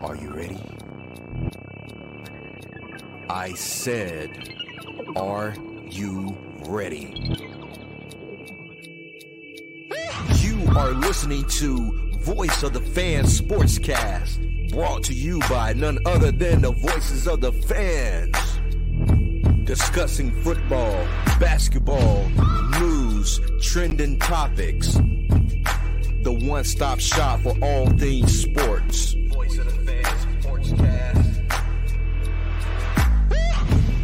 Are you ready? I said, Are you ready? You are listening to Voice of the Fans Sportscast, brought to you by none other than the voices of the fans. Discussing football, basketball, news, trending topics. The one stop shop for all things sports. Voice of the Fans Sportscast.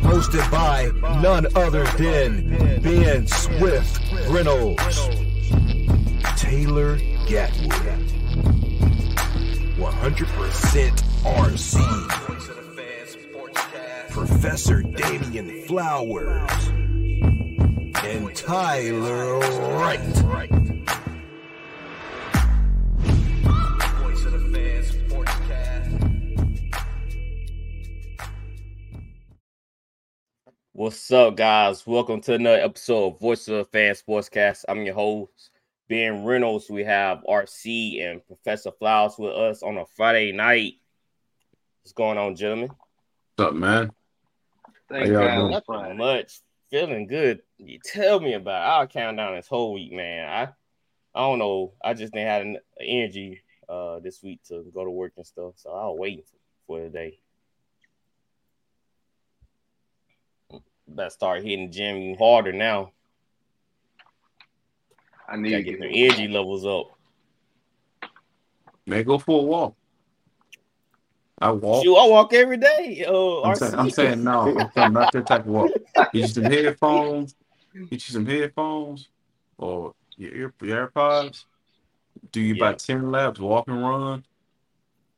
Hosted by none other than Ben Swift Reynolds, Taylor Gatwood, 100% RC. Professor Damian Flowers, and Tyler Wright. What's up, guys? Welcome to another episode of Voice of the Fan Sportscast. I'm your host, Ben Reynolds. We have RC and Professor Flowers with us on a Friday night. What's going on, gentlemen? What's up, man? Thank y'all God. Nothing much. Feeling good. You tell me about it. I'll count down this whole week, man. I I don't know. I just didn't have en- energy uh this week to go to work and stuff. So I'll wait for the day. Better start hitting the gym harder now. I need Gotta to get get their energy levels up. Man, go for a walk. I walk. Shoot, I walk every day. Uh, I'm RC. saying, I'm saying no. I'm saying not that type of walk. Get you some headphones. Get you some headphones or your, ear, your AirPods. Do you Yeah. about 10 laps, walk and run.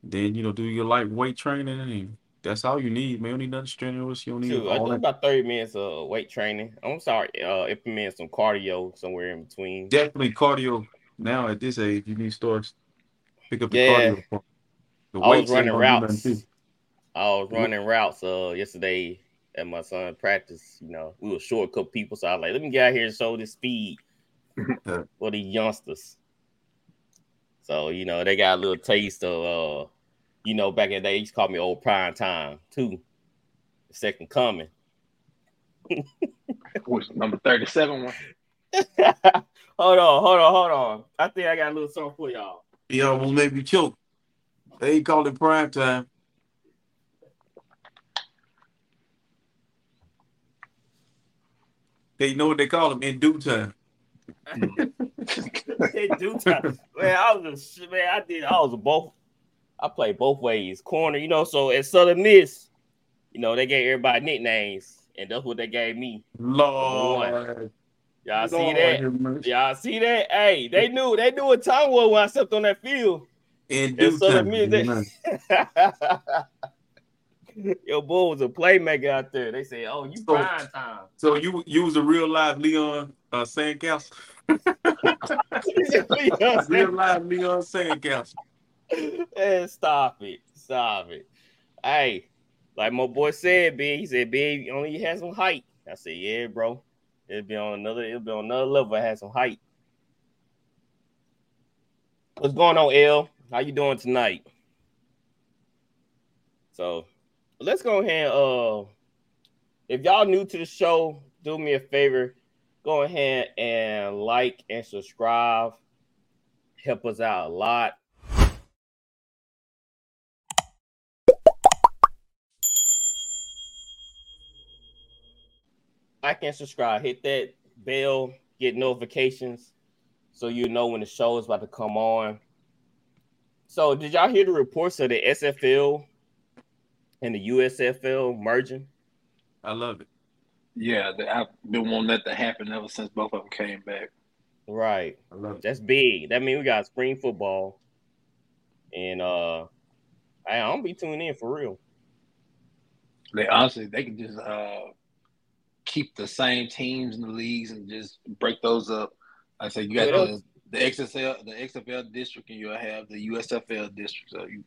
Then, you know, do your light weight training. And that's all you need, man. You don't need nothing strenuous. You don't need Shoot, I do about 30 minutes of weight training. I'm sorry, uh, implement some cardio somewhere in between. Definitely cardio. Now, at this age, you need to start pick up the Yeah. cardio. The I was running routes. nothing to you. I was running routes uh yesterday at my son practice. You know, we were short couple people, so I was like, let me get out here and show this speed for these youngsters. So you know, they got a little taste of uh, you know, back in the day, they used to call me old prime time too. Second coming. Which number 37 one? hold on, hold on, hold on. I think I got a little something for y'all. He almost made me choke. They called it prime time. They know what they call them in due time. They do time. Man, I was a man. I did. I was a both. I play both ways, corner. You know, so at Southern Miss, you know, they gave everybody nicknames, and that's what they gave me. Lord. Y'all see that? Y'all see that? Hey, they knew. They knew what time was when I stepped on that field. And Southern. Miss, they, your boy was a playmaker out there. They say, "Oh, you So- prime time." So you you was a real live Leon uh, Sandcastle? Real live Leon Sandcastle. Man, stop it. Stop it. Hey, like my boy said, B, he said, B, only you had some height. I said, Yeah, bro. It'll be on another, it'll be on another level. I had some height. What's going on, L? How you doing tonight? So let's go ahead. Uh if y'all new to the show, do me a favor. Go ahead and like and subscribe. Help us out a lot. Like and subscribe. Hit that bell, get notifications so you know when the show is about to come on. So, did y'all hear the reports of the XFL and the USFL merging? I love it. Yeah, the, I've been wanting that to happen ever since both of them came back. Right. I love it. That's big. That means we got spring football. And uh I don't be tuning in for real. They honestly, they can just uh, keep the same teams in the leagues and just break those up. I say you got the, the XFL, the XFL district, and you'll have the USFL district. So you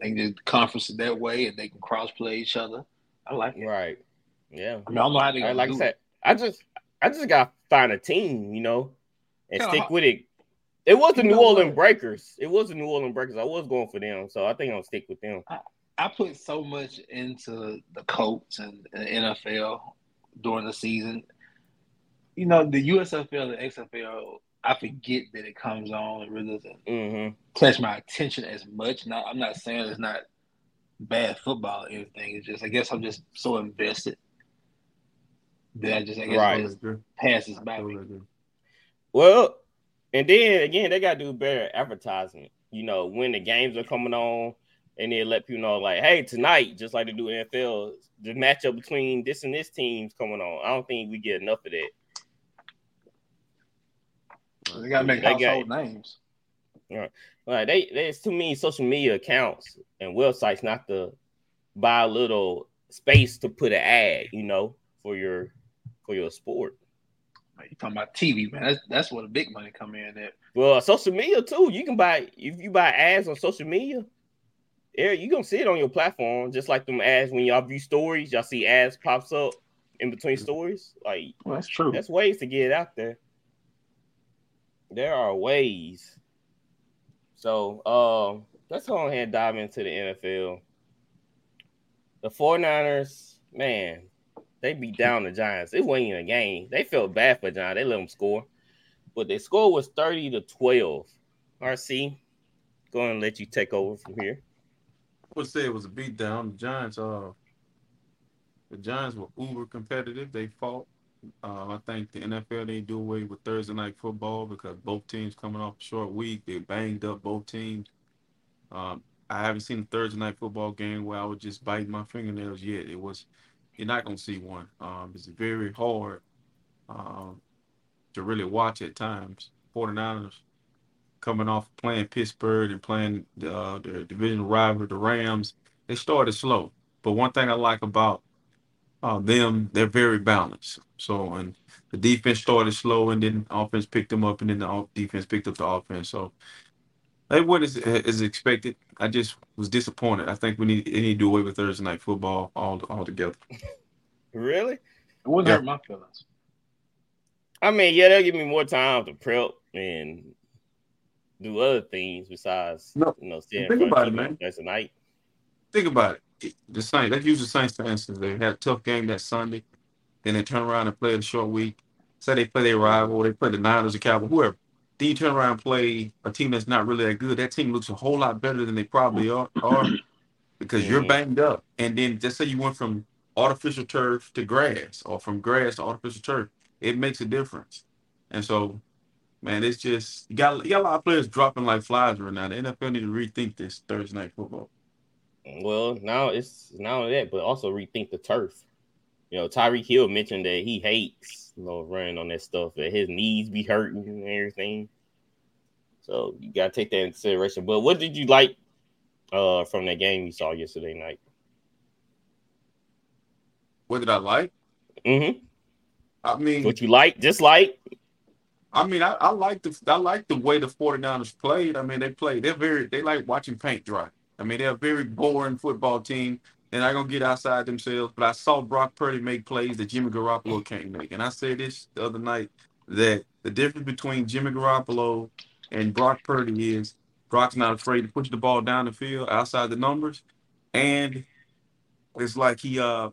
they can just conference it that way, and they can cross play each other. I like it. Right. Yeah. I mean, I don't know how they I, like I said, it. I just I just gotta find a team, you know, and Kinda stick hard. with it. It was the You New Orleans? Breakers. It was the New Orleans Breakers. I was going for them, so I think I'll stick with them. I put so much into the Colts and the NFL during the season. You know, the USFL and XFL, I forget that it comes on. It really doesn't Mm-hmm. catch my attention as much. Not, I'm not saying it's not bad football or anything. It's just, I guess I'm just so invested that I just, I guess, Right. just passes by me. Well, and then again, they got to do better advertisement. You know, when the games are coming on, and then let people know, like, hey, tonight, just like they do NFL, the matchup between this and this team's coming on. I don't think we get enough of that. They got to make They got- household names. Right, like they there's too many social media accounts and websites not to buy a little space to put an ad, you know, for your for your sport. You talking about TV, man? That's that's where the big money come in. At Well, social media too. You can buy if you buy ads on social media. Yeah, you gonna see it on your platform, just like them ads when y'all view stories. Y'all see ads pops up in between stories. Like well, that's true. That's ways to get it out there. There are ways. So um let's go ahead and dive into the NFL. The 49ers, man, they beat down the Giants. It wasn't even a game. They felt bad for Giants. They let them score. But their score was 30 to 12. RC, go and let you take over from here. Would say it was a beatdown. The Giants, uh, the Giants were uber competitive. They fought. Uh, I think the NFL they do away with Thursday night football because both teams coming off a short week. They banged up both teams. Um, I haven't seen a Thursday night football game where I was just biting my fingernails yet. It was you're not gonna see one. Um, it's very hard um, to really watch at times. 49ers coming off playing Pittsburgh and playing uh, their division rival, the Rams, they started slow. But one thing I like about uh, them, they're very balanced. So, and the defense started slow, and then offense picked them up, and then the defense picked up the offense. So, they went as, as expected. I just was disappointed. I think we need, they need to do away with Thursday night football all all together. Really? It wouldn't Yeah. hurt my feelings. I mean, yeah, they'll give me more time to prep and do other things besides No, you know staying think about it, man. That's a night. Think about it. The Saints, let's use the Saints for instance. They had a tough game that Sunday. Then they turn around and play a short week. Say they play their rival, they play the Niners, the Cowboys, whoever. Then you turn around and play a team that's not really that good. That team looks a whole lot better than they probably are, are because you're Mhm. banged up. And then just say you went from artificial turf to grass or from grass to artificial turf. It makes a difference. And so, man, it's just you got you got a lot of players dropping like flies right now. The NFL need to rethink this Thursday night football. Well, now it's not only that, but also rethink the turf. You know, Tyreek Hill mentioned that he hates you know running on that stuff, that his knees be hurting and everything. So you gotta take that into consideration. But what did you like uh from that game you saw yesterday night? What did I like? Mm-hmm. I mean, What you like, dislike? I mean, I, I like the I like the way the 49ers played. I mean, they play. They're very they like watching paint dry. I mean, they're a very boring football team. They're not gonna get outside themselves. But I saw Brock Purdy make plays that Jimmy Garoppolo can't make. And I said this the other night that the difference between Jimmy Garoppolo and Brock Purdy is Brock's not afraid to push the ball down the field outside the numbers, and it's like he uh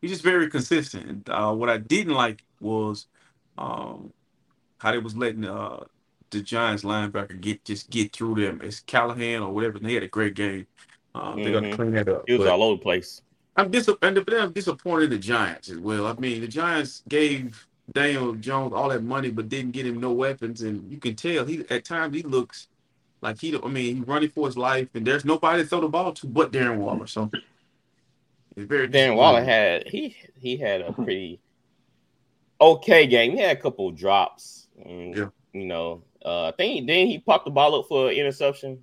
he's just very consistent. Uh, what I didn't like was um how they was letting uh the Giants linebacker get just get through them. It's Callahan or whatever. And they had a great game. Um, They're gonna clean that up. It was all over the place. I'm disappointed. I'm disappointed in the Giants as well. I mean, the Giants gave Daniel Jones all that money, but didn't get him no weapons, and you can tell he at times he looks like he. I mean, he's running for his life, and there's nobody to throw the ball to but Darren Waller. So it's very. Dan Waller had he he had a pretty okay game. He had a couple of drops. And, Yeah. You know, uh, I think then he popped the ball up for an interception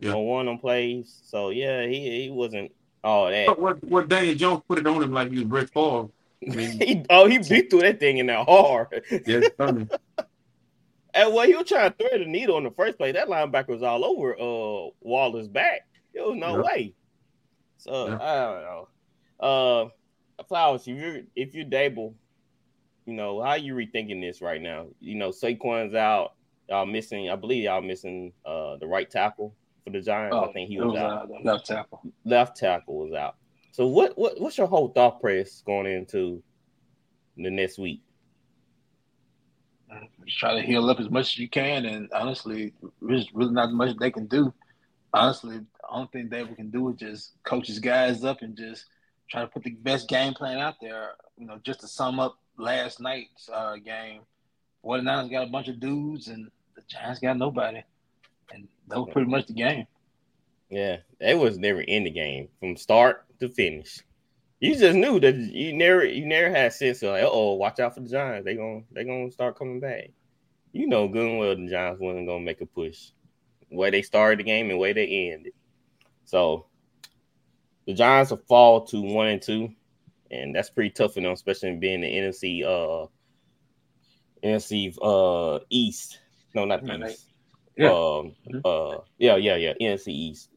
Yeah. on one of them plays. So yeah, he he wasn't all that. What what Daniel Jones put it on him like he was Brett Favre. I mean, he, oh, he beat through that thing in there hard. yes, funny. and well, he was trying to thread the needle in the first place. That linebacker was all over uh Waller's back. There was no Yeah. way. So Yeah. I don't know. Uh Flowers, if you're if you're Daboll, you know, how you rethinking this right now? You know, Saquon's out, Y'all missing, I believe y'all missing uh the right tackle for the Giants. Oh, I think he was, was, out. uh, left tackle. Left tackle was out. So what what what's your whole thought process going into the next week? Just try to heal up as much as you can, and honestly, there's really not much they can do. Honestly, the only thing they can do is just coach his guys up and just try to put the best game plan out there. You know, just to sum up last night's uh, game, 49ers got a bunch of dudes, and the Giants got nobody, and that was pretty much the game. Yeah, it was never in the game from start to finish. You just knew that you never you never had sense of like, oh, watch out for the Giants. They gonna they gonna start coming back. You know good and well the Giants wasn't gonna make a push. Way they started the game and way they ended. So the Giants will fall to one and two, and that's pretty tough for them, especially being the NFC uh NFC uh East. No, not the East. Yeah. Um, uh, yeah, yeah, yeah. NFC East.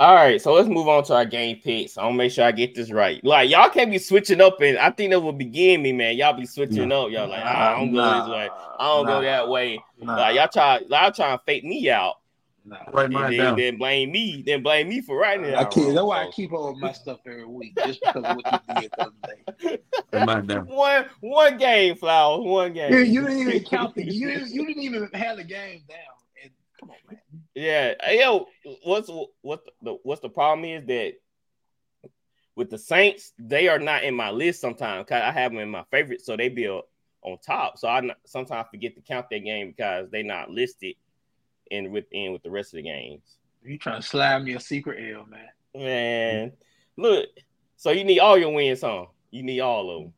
All right, so let's move on to our game picks. I'm gonna make sure I get this right. Like y'all can't be switching up, and I think that will begin me, man. Y'all be switching up. Y'all like, ah, I don't go this way. I don't go that way. Nah, Like y'all try, y'all trying to fake me out, and mine then, then blame me, then blame me for writing it. I keep, that's why I keep all my stuff every week, just because of what you did the other day. Write mine down. one one game, flowers, one game. You, you didn't even count the. You didn't, you didn't even have the game down. And come on, man. Yeah, Hey, yo, what's what the what's the problem is that with the Saints, they are not in my list sometimes. Cause I have them in my favorites, so they be on top. So I sometimes forget to count that game because they not listed in within with the rest of the games. You trying to slide me a secret L, man? Man, look, so you need all your wins, huh? You need all of them.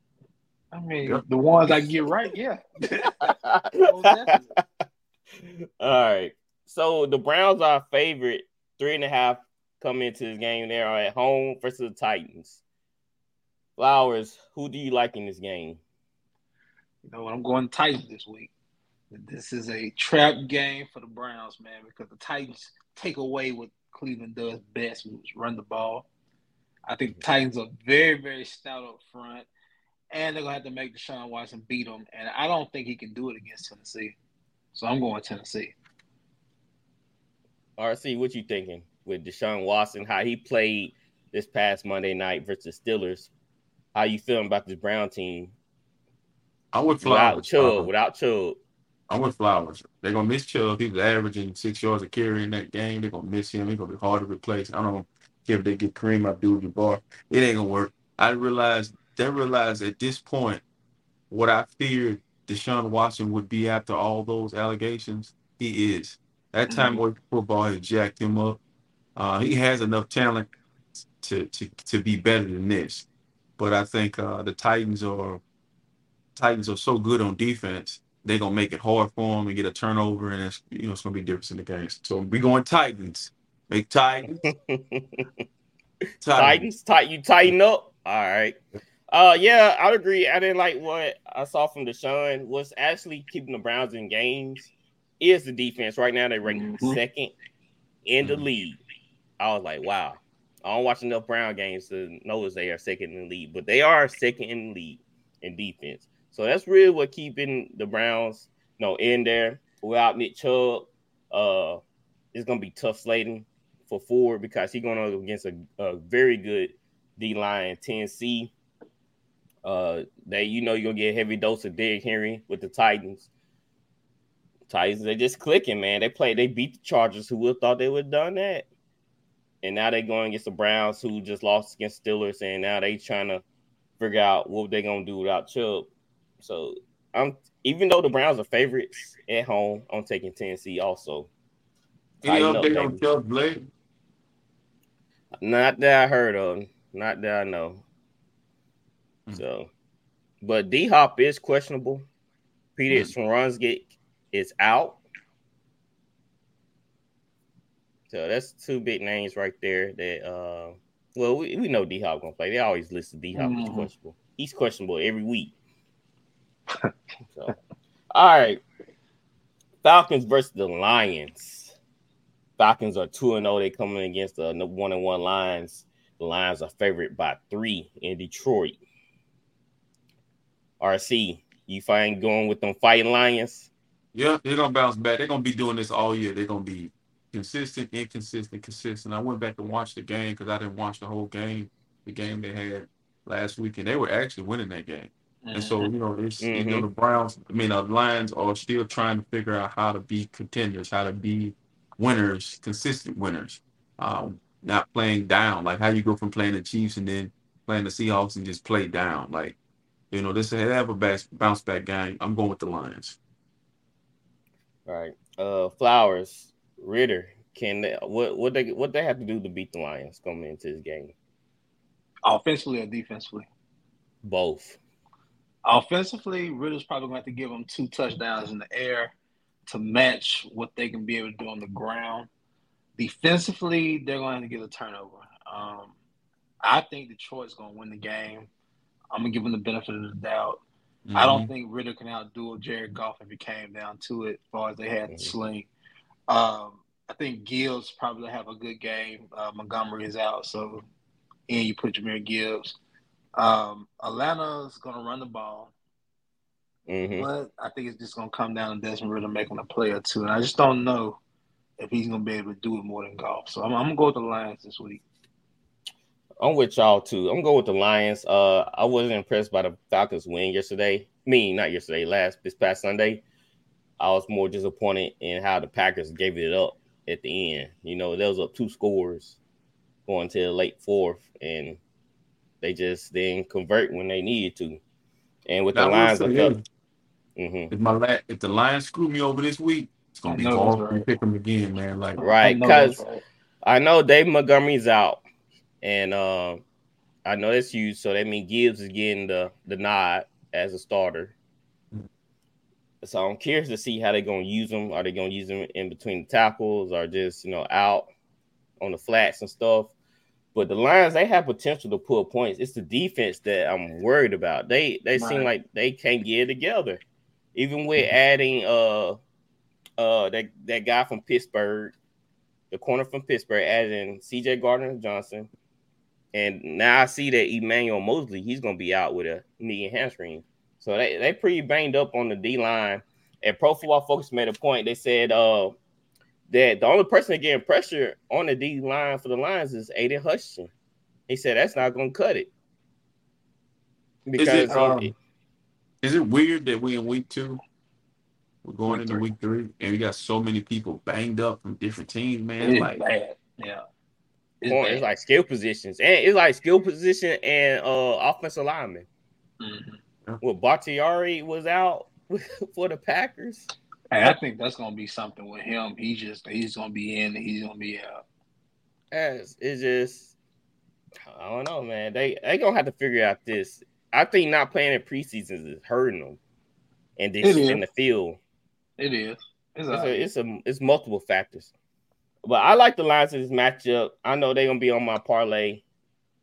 I mean, the ones I get right, yeah. All right. So the Browns are favorite, three and a half coming into this game. They are at home versus the Titans. Flowers, who do you like in this game? You know? I'm going Titans this week. This is a trap game for the Browns, man, because the Titans take away what Cleveland does best, which is run the ball. I think the Titans are very, very stout up front, and they're gonna have to make Deshaun Watson beat them. And I don't think he can do it against Tennessee. So I'm going Tennessee. RC, what you thinking with Deshaun Watson? How he played this past Monday night versus Steelers? How you feeling about this Brown team I would with without Flowers. Chubb? Without Chubb, I'm with Flowers. They're gonna miss Chubb. He was averaging six yards a carry in that game. They're gonna miss him. He's gonna be hard to replace. I don't care if they get Kareem Abdul-Jabbar. It ain't gonna work. I realized they realized at this point what I feared Deshaun Watson would be after all those allegations. He is. That time where football has jacked him up. Uh, he has enough talent to, to to be better than this. But I think uh, the Titans are Titans are so good on defense, they're gonna make it hard for them and get a turnover, and it's you know it's gonna be different in the games. So we going Titans. Make Titans. Titans. Titans, tight you tighten up. All right. Uh yeah, I agree. I didn't like what I saw from Deshaun. What's actually keeping the Browns in games is the defense. Right now, they rank Mhm. second in the Mhm. league. I was like, wow. I don't watch enough Brown games to know that they are second in the league, but they are second in the league in defense. So that's really what keeping the Browns, you know, in there. Without Nick Chubb, uh, it's gonna be tough slating for Ford because he's going up against a, a very good D line Tennessee. Uh, that you know you're gonna get a heavy dose of Derrick Henry with the Titans. Titans, they just clicking, man. They play, they beat the Chargers, who would have thought they would have done that. And now they're going against the Browns, who just lost against Steelers, and now they trying to figure out what they're gonna do without Chubb. So I'm even though the Browns are favorites at home, I'm taking Tennessee also. Any Tighten up, update on baby. Chubb Blade? Not that I heard of, not that I know. Hmm. So, but D Hop is questionable. Peter Swansgate is out. So that's two big names right there. That uh, well, we, we know D Hop gonna play. They always list D Hop as Mhm. questionable. He's questionable every week. So, all right. Falcons versus the Lions. Falcons are 2 0. They coming against the one and one Lions. The Lions are favored by three in Detroit. RC, you find going with them fighting Lions? Yeah, they're gonna bounce back. They're gonna be doing this all year. They're gonna be consistent, inconsistent, consistent. I went back to watch the game because I didn't watch the whole game. The game they had last week, and they were actually winning that game. And so, you know, it's you know the Browns. I mean, the Lions are still trying to figure out how to be contenders, how to be winners, consistent winners. Um, not playing down. Like how you go from playing the Chiefs and then playing the Seahawks and just play down. Like, you know, this they have a back, bounce back game. I'm going with the Lions. All right. Uh, Flowers, Ridder. Can they, what what they what they have to do to beat the Lions coming into this game? Offensively or defensively? Both. Offensively, Ridder's probably going to have to give them two touchdowns in the air to match what they can be able to do on the ground. Defensively, they're going to have to get a turnover. Um, I think Detroit's going to win the game. I'm going to give them the benefit of the doubt. I Mm-hmm. don't think Ridder can outdo Jared Goff if it came down to it, as far as they had to sling. Um, I think Gibbs probably have a good game. Uh, Montgomery is out, so and you put Jahmyr Gibbs. Um, Atlanta's going to run the ball, hmm but I think it's just going to come down to Desmond Ridder making a play or two, and I just don't know if he's going to be able to do it more than Goff. So I'm, I'm going to go with the Lions this week. I'm with y'all too. I'm going with the Lions. Uh, I wasn't impressed by the Falcons win yesterday. Me, not yesterday, last this past Sunday. I was more disappointed in how the Packers gave it up at the end. You know, there was up two scores going to the late fourth, and they just didn't convert when they needed to. And with the I will Lions, say I this, felt, Mhm. if my la- if the Lions screw me over this week, it's gonna I be know hard to right. pick them again, man. Like Right, I know that's 'cause- right. I know Dave Montgomery's out, and uh, I know that's huge. So that means Gibbs is getting the the nod as a starter. So I'm curious to see how they're gonna use them. Are they gonna use them in between the tackles, or just you know out on the flats and stuff? But the Lions, they have potential to pull points. It's the defense that I'm worried about. They they seem like they can't get it together, even with adding uh uh that that guy from Pittsburgh, the corner from Pittsburgh, adding C.J. Gardner Johnson, and now I see that Emmanuel Moseley he's gonna be out with a knee and hamstring. So they they pretty banged up on the D line. And Pro Football Focus made a point. They said uh that the only person that getting pressure on the D line for the Lions is Aidan Hutchinson. He said that's not gonna cut it. Because it, um, he- is it weird that we in week two? We're going Week into three. week three, and we got so many people banged up from different teams, man. It is Like, bad. Yeah. It's point- bad. it's like skill positions, and it's like skill position and uh offensive lineman. Mhm. Well, Bakhtiari was out for the Packers. And I think that's gonna be something with him. He just he's gonna be in he's gonna be out. As it's just, I don't know, man. They they gonna have to figure out this. I think not playing in preseasons is hurting them, and this in the field. It is. It's, It's all a, it's a it's multiple factors. But I like the lines of this matchup. I know they're gonna be on my parlay.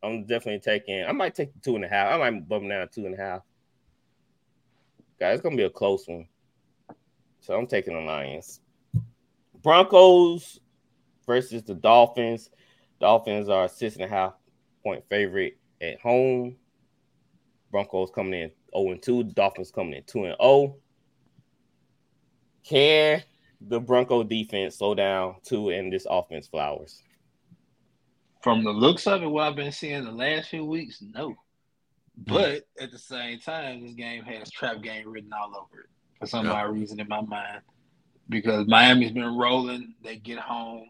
I'm definitely taking. I might take the two and a half. I might bump down to two and a half. Guys, it's gonna be a close one. So I'm taking the Lions. Broncos versus the Dolphins. Dolphins are six and a half point favorite at home. Broncos coming in 0 and 2. Dolphins coming in 2 and 0. Can the Bronco defense slow down to in this offense flowers? From the looks of it, what I've been seeing the last few weeks, no. Hmm. But at the same time, this game has trap game written all over it for some Yeah. odd reason in my mind. Because Miami's been rolling, they get home,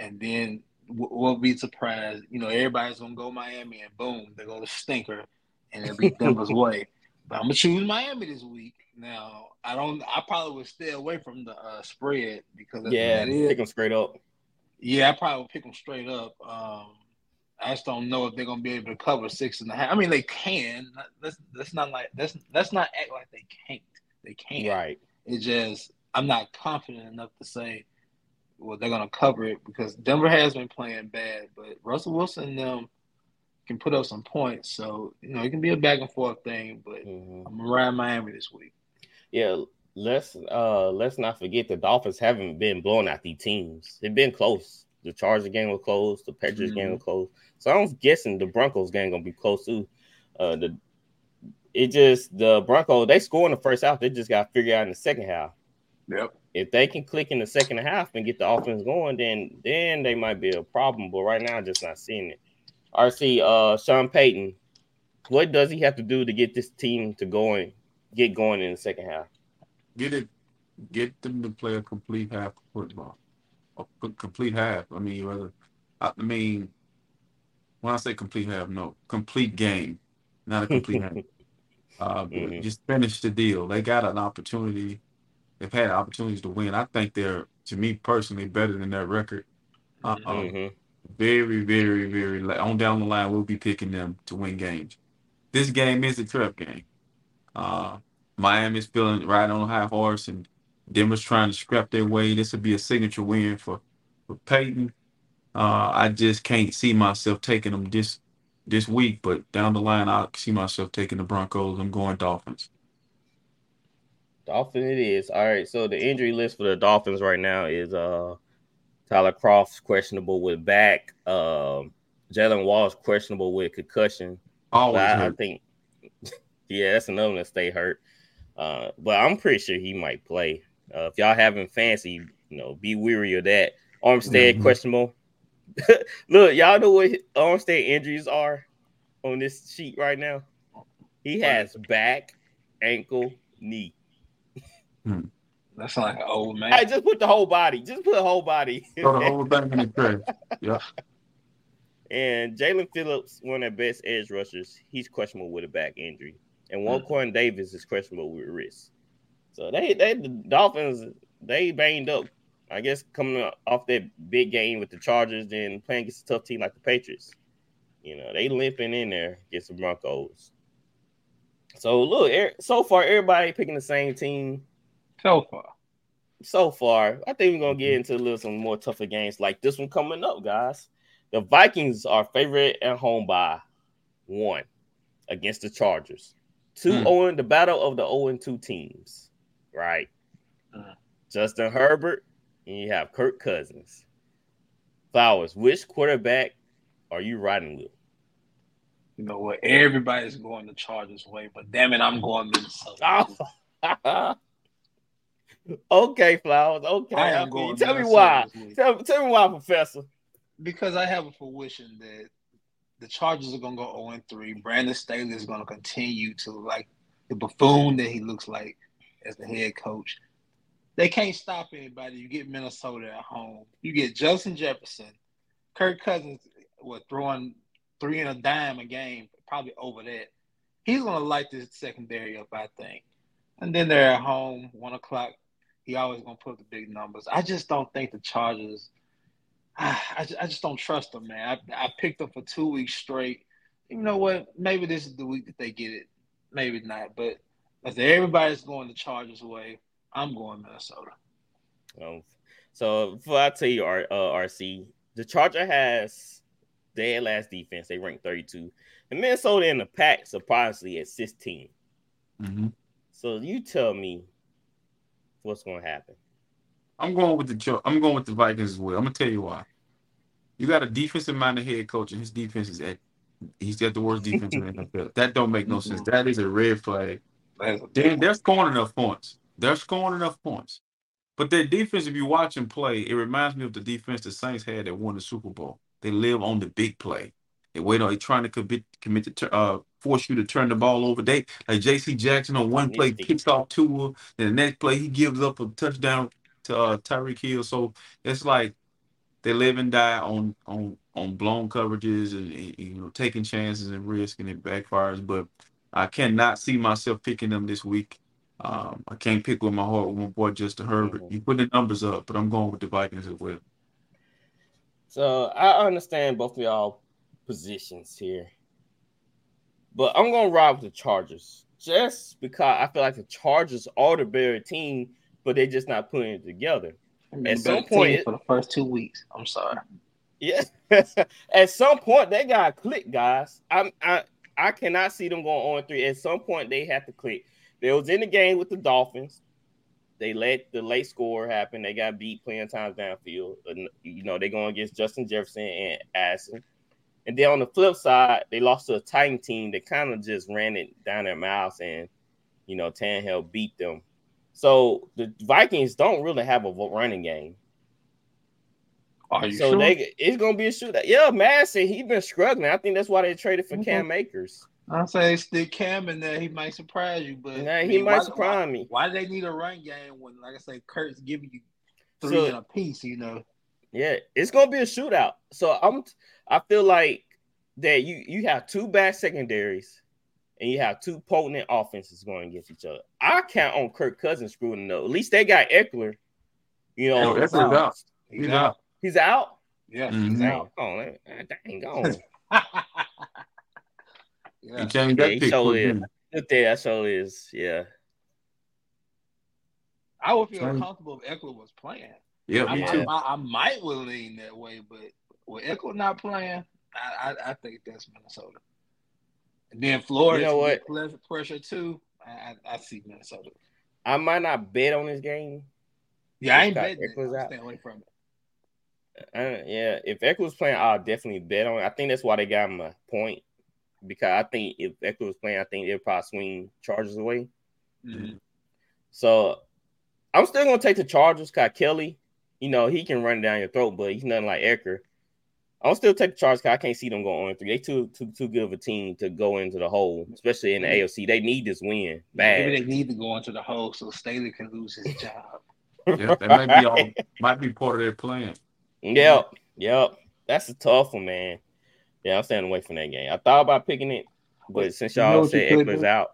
and then we'll be surprised. You know, everybody's gonna go Miami, and boom, they go to stinker, and it'll be Denver's way. But I'm gonna choose Miami this week. Now, I don't. I probably would stay away from the uh, spread because Yeah, pick them straight up. yeah, I probably would pick them straight up. Um, I just don't know if they're gonna be able to cover six and a half. I mean, they can. That's that's not like that's let's not act like they can't. They can't. Right. It's just I'm not confident enough to say well they're gonna cover it because Denver has been playing bad, but Russell Wilson and them can put up some points. So you know it can be a back and forth thing. But Mhm. I'm around Miami this week. Yeah, let's uh let's not forget the Dolphins haven't been blowing out these teams. They've been close. The Chargers game was close. The Patriots game was close. So I'm guessing the Broncos game gonna be close too. Uh, the it just the Broncos they score in the first half. They just got to figure out in the second half. Yep. If they can click in the second half and get the offense going, then then they might be a problem. But right now, I'm just not seeing it. RC, uh, Sean Payton, what does he have to do to get this team to going, get going in the second half? Get it, get them to play a complete half of football, a complete half. I mean, whether I mean, when I say complete half, no, complete game, not a complete half. Uh, Mhm. Just finish the deal. They got an opportunity. They've had opportunities to win. I think they're, to me personally, better than their record. Uh, Mhm. very, very, very on down the line, we'll be picking them to win games. This game is a trap game. Uh, Miami's feeling right on a high horse, and Denver's trying to scrap their way. This would be a signature win for for Peyton. Uh, I just can't see myself taking them this this week, but down the line, I see myself taking the Broncos. I'm going Dolphins. Dolphin it is. All right. So the injury list for the Dolphins right now is uh Tyler Kroft's questionable with back. Um Jaylen Waddle's questionable with concussion. Always I, I think yeah, that's another one that stay hurt. Uh, but I'm pretty sure he might play. Uh, if y'all having fancy, you know, be weary of that. Armstead Mhm. questionable. Look, y'all know what Armstead injuries are on this sheet right now. He has back, ankle, knee. That sounds like an old man. I just put the whole body. Just put the whole body. Throw the whole thing in the trash. Yeah. and Jaelan Phillips, one of the best edge rushers, he's questionable with a back injury. And Mm. Raekwon Davis is questionable with wrist. So they they the Dolphins they banged up. I guess coming off that big game with the Chargers, then playing against a tough team like the Patriots. You know, they limping in there against the Broncos. So look, er- so far everybody picking the same team So far. so far. I think we're gonna get into a little some more tougher games like this one coming up, guys. The Vikings are favorite at home by one against the Chargers. Two Hmm. oh in the battle of the 0 2 teams, right? Hmm. Justin Herbert, and you have Kirk Cousins. Flowers, which quarterback are you riding with? You know what? Everybody's going the Chargers way, but damn it, I'm going Minnesota. Oh. okay, Flowers. Okay. I am going Tell me why. Tell, tell me why, Professor. Because I have a fruition that the Chargers are gonna go 0 3. Brandon Staley is gonna continue to like the buffoon that he looks like as the head coach. They can't stop anybody. You get Minnesota at home. You get Justin Jefferson, Kirk Cousins, what throwing three and a dime a game, probably over that. He's gonna light this secondary up, I think. And then they're at home, one o'clock. He always gonna put up the big numbers. I just don't think the Chargers. I, I just don't trust them, man. I, I picked them for two weeks straight. You know what? Maybe this is the week that they get it. Maybe not. But everybody's going the Chargers way, I'm going Minnesota. Um, so before I tell you, R, uh, RC, the Charger has their last defense. They rank 32, and Minnesota in the pack surprisingly at 16. hmm So you tell me what's going to happen. I'm going with the I'm going with the Vikings as well. I'm gonna tell you why. You got a defensive minded head coach, and his defense is at he's got the worst defense in the NFL. That don't make no sense. That is a red flag. That's a They, they're scoring enough points. They're scoring enough points. But their defense, if you watch them play, it reminds me of the defense the Saints had that won the Super Bowl. They live on the big play. They wait on. They trying to commit, commit to tur- uh, force you to turn the ball over. They like J.C. Jackson on one play kicks off Tua, then the next play he gives up a touchdown to uh, Tyreek Hill. So it's like they live and die on on on blown coverages and, and, you know taking chances and risk, and it backfires. But I cannot see myself picking them this week. Um, I can't pick with my heart with my boy Justin Herbert. Mhm. You put the numbers up, but I'm going with the Vikings as well. So I understand both of y'all positions here, but I'm going to ride with the Chargers just because I feel like the Chargers are the better team, but they're just not putting it together. At At some point- for the first two weeks. I'm sorry. Yeah. At some point, they got to click, guys. I'm I I cannot see them going on three. At some point, they have to click. They was in the game with the Dolphins. They let the late score happen. They got beat playing times downfield. And, you know, they're going against Justin Jefferson and Addison. And then on the flip side, they lost to a Titan team that kind of just ran it down their mouths and, you know, Tannehill beat them. So the Vikings don't really have a running game. Are you so sure? they it's gonna be a shootout. Yeah, Mattison, he been struggling. I think that's why they traded for Okay. Cam Akers. I say stick Cam in there. He might surprise you, but Nah, I he mean, might why- surprise why, me. Why do they need a run game when, like I say, Kurt's giving you three So- in a piece? You know, Yeah, it's gonna be a shootout. So I'm I feel like that you you have two bad secondaries and you have two potent offenses going against each other. I count on Kirk Cousins screwing it up. At least they got Ekeler. You know, No, Ekeler's so- out. he's, He's out. out. He's out. Yeah, Mhm. he's Dang, out. oh, that- that dang gone. yeah. He changed Yeah, that he pick. showed quick, it. didn't? Good there, that show is. Yeah. I would feel Same. comfortable if Ekeler was playing. Yeah, I, me Yeah. too. I, I might will lean that way, but with Ekeler not playing, I, I, I think that's Minnesota. And then Florida, You know what? Pressure, pressure too. I, I, I see Minnesota. I might not bet on this game. Yeah, I ain't Got betting it. I'm out. staying away from it. Uh, yeah, if Ekeler was playing, I'll definitely bet on it. I think that's why they got him a point. Because I think if Ekeler was playing, I think they'd probably swing Chargers away. Mhm. So I'm still gonna take the Chargers. Cause Kelley, you know, he can run down your throat, but he's nothing like Ekeler. I'll still take the Chargers. Cause I can't see them going on three. They too too too good of a team to go into the hole, especially in the AFC. They need this win bad. Maybe they need to go into the hole so Staley can lose his job. Yeah, that might be all. Might be part of their plan. Yep, yep. That's a tough one, man. Yeah, I'm staying away from that game. I thought about picking it, but since You know y'all what you said could Ekeler's do? out,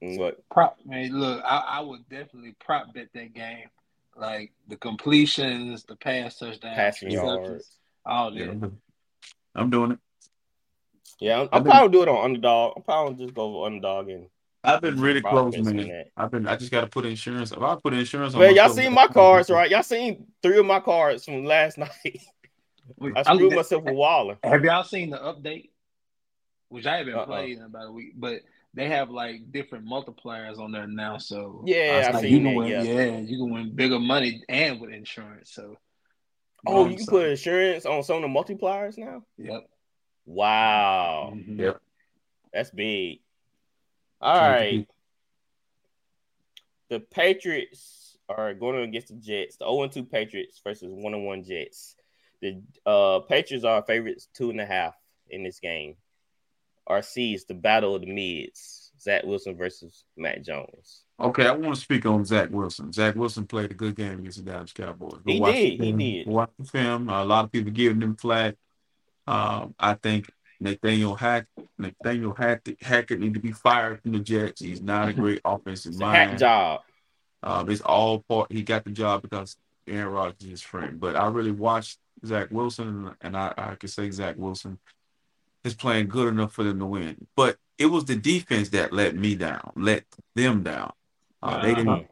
what? Prop man, look, I, I would definitely prop bet that game. Like the completions, the pass touchdowns, Passing yards. all that. I'm doing- I'm doing it. Yeah, I'm, I've I'm been- probably do it on underdog. I'm probably just go with underdog and I've been really close, man. I've been. I just got to put insurance. If I put insurance on, Well, y'all myself- seen my cards, right? Y'all seen three of my cards from last night. I I'm- screwed myself with Waller. Have y'all seen the update? Which I haven't Uh-uh. played in about a week, but they have like different multipliers on there now. So Yeah, I I like, you seen can that. win, Yeah. yeah, you can win bigger money and with insurance. So Oh, Um, you can so- put insurance on some of the multipliers now. Yep. Wow, Mhm. Yep. that's big. All right. The the Patriots are going against the Jets. The 0 2 Patriots versus 1 1 Jets. The uh, Patriots are favorites two and a half in this game. RC is the battle of the mids. Zach Wilson versus Mac Jones. Okay, I want to speak on Zach Wilson. Zach Wilson played a good game against the Dallas Cowboys. Go He watch did, he did. Watch the film. a lot of people giving him flag. Um, I think Nathaniel Hack, Nathaniel Hack, Hackett need to be fired from the Jets. He's not a great offensive a hack mind. job. Um, it's all part. He got the job because Aaron Rodgers is his friend. But I really watched Zach Wilson, and I, I could say Zach Wilson is playing good enough for them to win. But it was the defense that let me down, let them down. Uh, They Uh-huh. didn't,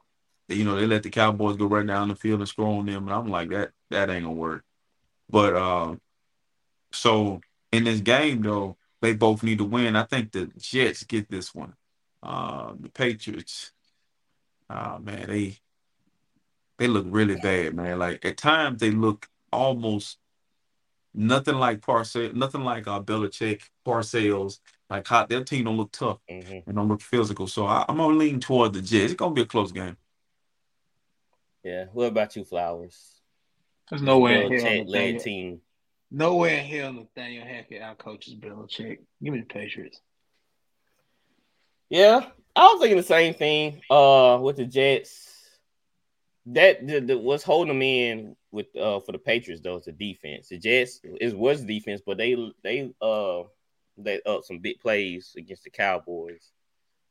you know, they let the Cowboys go right down the field and score on them, and I'm like that. That ain't gonna work. But uh, so in this game though, they both need to win. I think the Jets get this one. Uh, the Patriots, uh, man, they they look really bad, man. Like at times they look almost nothing like Parcells, nothing like uh, Belichick, Parcells. Like how their team don't look tough Mhm. and don't look physical. So I, I'm gonna lean toward the Jets. It's gonna be a close game. Yeah. What about you, Flowers? There's no way in hell Belichick led Nathaniel, team. no way in hell Nathaniel Hackett out coaches Belichick. Give me the Patriots. Yeah, I was thinking the same thing. Uh, with the Jets, that the, the, what's holding them in with uh for the Patriots though is the defense. The Jets is was defense, but they they uh they up some big plays against the Cowboys.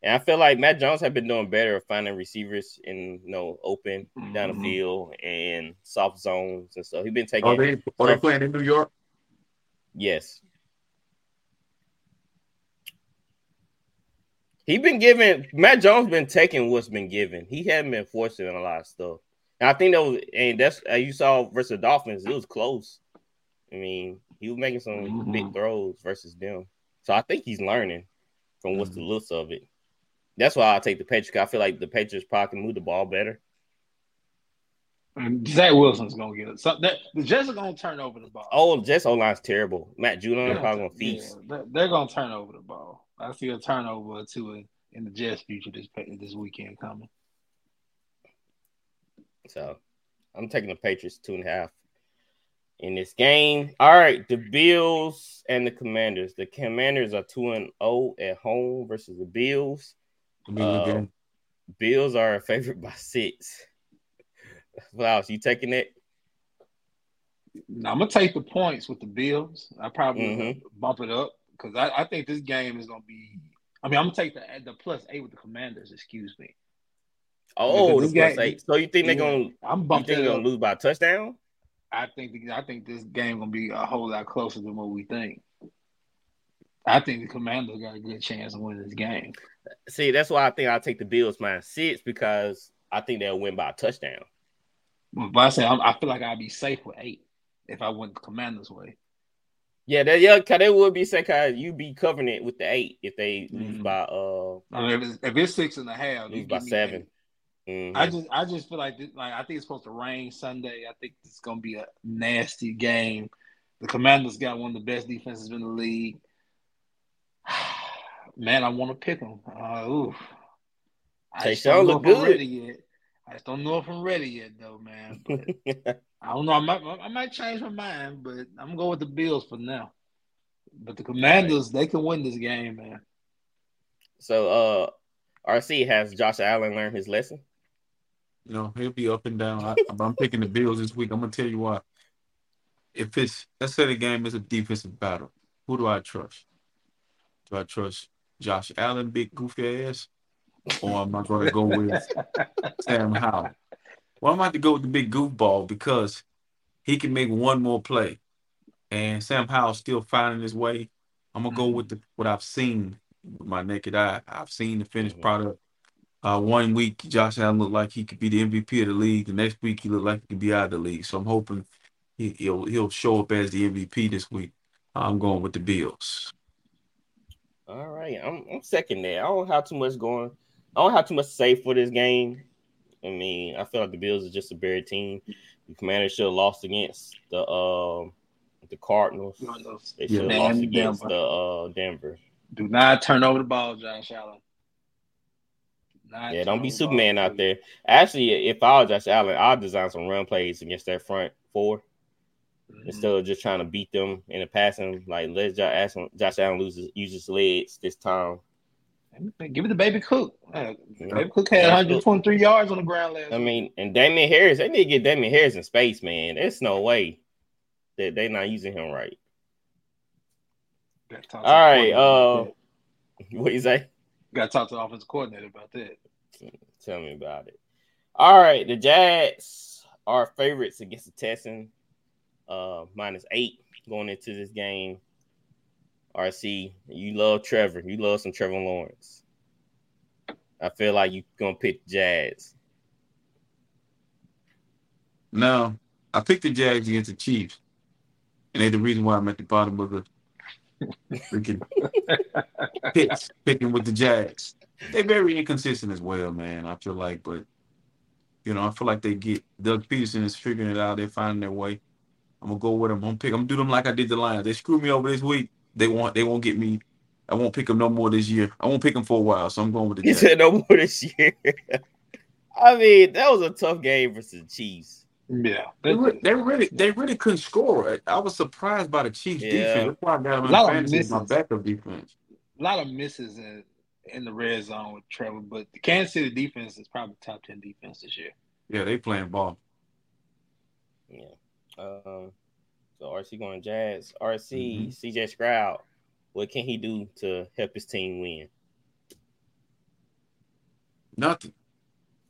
And I feel like Mac Jones have been doing better at finding receivers in you know open down the Mhm. field and soft zones and stuff. He's been taking Are they are they playing in New York? Yes. He's been giving Mac Jones been taking what's been given. He hadn't been forcing a lot of stuff. And I think that was and that's uh, you saw versus the Dolphins, it was close. I mean, he was making some Mhm. big throws versus them. So I think he's learning from what's the looks of it. That's why I take the Patriots. I feel like the Patriots probably can move the ball better. And Zach Wilson's gonna get it. So that, the Jets are gonna turn over the ball. Oh, Jets O line's terrible. Matt Judon They're probably gonna yeah, feast. they're, they're gonna turn over the ball. I see a turnover or two in, in the Jets' future this this weekend coming. So I'm taking the Patriots two and a half in this game. All right, the Bills and the Commanders. The Commanders are two and zero oh at home versus the Bills. Uh, Bills are a favorite by six. Flowers, you taking it? I'm gonna take the points with the Bills. I probably mm-hmm. bump it up because I, I, think this game is gonna be. I mean, I'm gonna take the the plus eight with the Commanders. Excuse me. Oh, the plus game, eight. So you think they're gonna? I'm bumping. You think they're gonna lose by a touchdown? I think I think this game gonna be a whole lot closer than what we think. I think the Commanders got a good chance of winning this game. See, that's why I think I'll take the Bills minus six because I think they'll win by a touchdown. But I say I'm, i feel like I'd be safe with eight if I went the Commanders' way. Yeah, that yeah, cause they would be saying cause you be covering it with the eight if they lose mm-hmm. by uh. I mean, if it's, if it's six and a half, lose by seven. Mm-hmm. I just I just feel like this, like I think it's supposed to rain Sunday. I think it's gonna be a nasty game. The Commanders got one of the best defenses in the league. Man, I want to pick them. Uh, oof. I don't look good. Ready yet. I just don't know if I'm ready yet, though, man. But I don't know. I might I might change my mind, but I'm gonna go with the Bills for now. But the Commanders, they can win this game, man. So, uh, RC has Josh Allen learned his lesson? You know, he'll be up and down. I, am picking the Bills this week. I'm gonna tell you why. If it's let's say the game is a defensive battle, who do I trust? Do I trust Josh Allen, big goofy ass, or am I going to go with Sam Howell? Well, I'm going to go with the big goofball because he can make one more play, and Sam Howell's still finding his way. I'm gonna go with the what I've seen with my naked eye. I've seen the finished mm-hmm. product. Uh, one week, Josh Allen looked like he could be the MVP of the league. The next week, he looked like he could be out of the league. So I'm hoping he, will he'll show up as the MVP this week. I'm going with the Bills. All right, I'm, I'm second there. I don't have too much going. I don't have too much to say for this game. I mean, I feel like the Bills are just a better team. The Commanders should have lost against the um the Cardinals. They should have yeah. lost against Denver. the uh, Denver. Do not turn over the ball, Josh Allen. Not yeah, don't be Superman out there. Actually, if I was Josh Allen, I'll design some run plays against that front 4 mm-hmm. instead of just trying to beat them in the passing. Like let Josh, Josh Allen lose his, use his legs this time. Give it to Baby Cook. Baby Cook had 123 yards on the ground last. I mean, and Damien Harris, they need to get Damien Harris in space, man. There's no way that they're not using him right. All right, uh, what you say? Got to talk to the offensive coordinator about that. Tell me about it. All right, the Jags are favorites against the Texans, uh, minus eight going into this game. RC, you love Trevor. You love some Trevor Lawrence. I feel like you're gonna pick Jags. No, I picked the Jags against the Chiefs, and they're the reason why I'm at the bottom of the freaking pits picking with the Jags. They're very inconsistent as well, man. I feel like, but you know, I feel like they get Doug Pederson is figuring it out. They're finding their way. I'm gonna go with them. I'm gonna pick. I'm gonna do them like I did the Lions. They screwed me over this week. They want. They won't get me. I won't pick them no more this year. I won't pick them for a while. So I'm going with the. He said no more this year. I mean, that was a tough game versus the Chiefs. Yeah, they, they really they really couldn't score. I was surprised by the Chiefs yeah. defense. That's why I got them fantasy my backup defense. A lot of misses in, in the red zone with Trevor, but the Kansas City defense is probably top ten defense this year. Yeah, they playing ball. Yeah. Um, so RC going Jags. RC mm-hmm. CJ Stroud. What can he do to help his team win? Nothing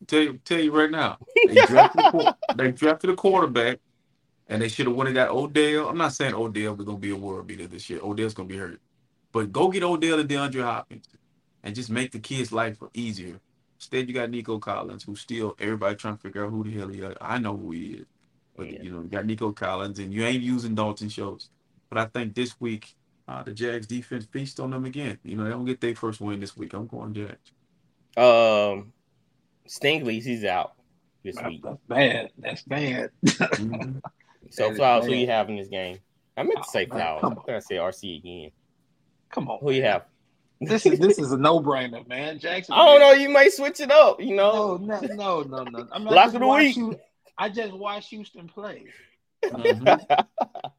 tell you, tell you right now, they drafted, they drafted a quarterback, and they should have wanted that Odell. I'm not saying Odell was gonna be a world beater this year. Odell's gonna be hurt, but go get Odell and DeAndre Hopkins, and just make the kids' life easier. Instead, you got Nico Collins, who still everybody trying to figure out who the hell he is. I know who he is, but yeah. you know, you got Nico Collins, and you ain't using Dalton Schultz. But I think this week, uh, the Jags defense feast on them again. You know, they don't get their first win this week. I'm going Jags. Um, Stingley's he's out this that's, week. That's bad. That's bad. mm-hmm. So Flowers, who you have in this game? I meant to say oh, Flowers. I'm gonna say RC again. Come on. Who you have? This is this is a no brainer, man. Jackson. I don't know. You might switch it up. You know. No, no, no, no, no. I'm Lock of the week. You, I just watched Houston play. Mhm.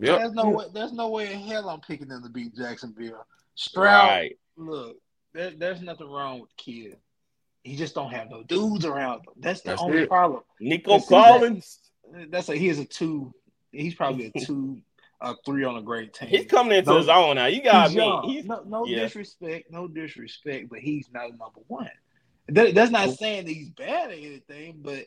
Yep. There's no way. There's no way in hell I'm picking them to beat Jacksonville. Stroud, right. look, there, there's nothing wrong with the kid. He just don't have no dudes around him. That's the That's only it. problem. Nico Let's that. Collins. That's a he is a two. He's probably a two, a three on a great team. He's coming into No, his own now. You got He's me. He's, no, no yeah. disrespect, no disrespect, but he's not number one. That, that's not saying that he's bad at anything, but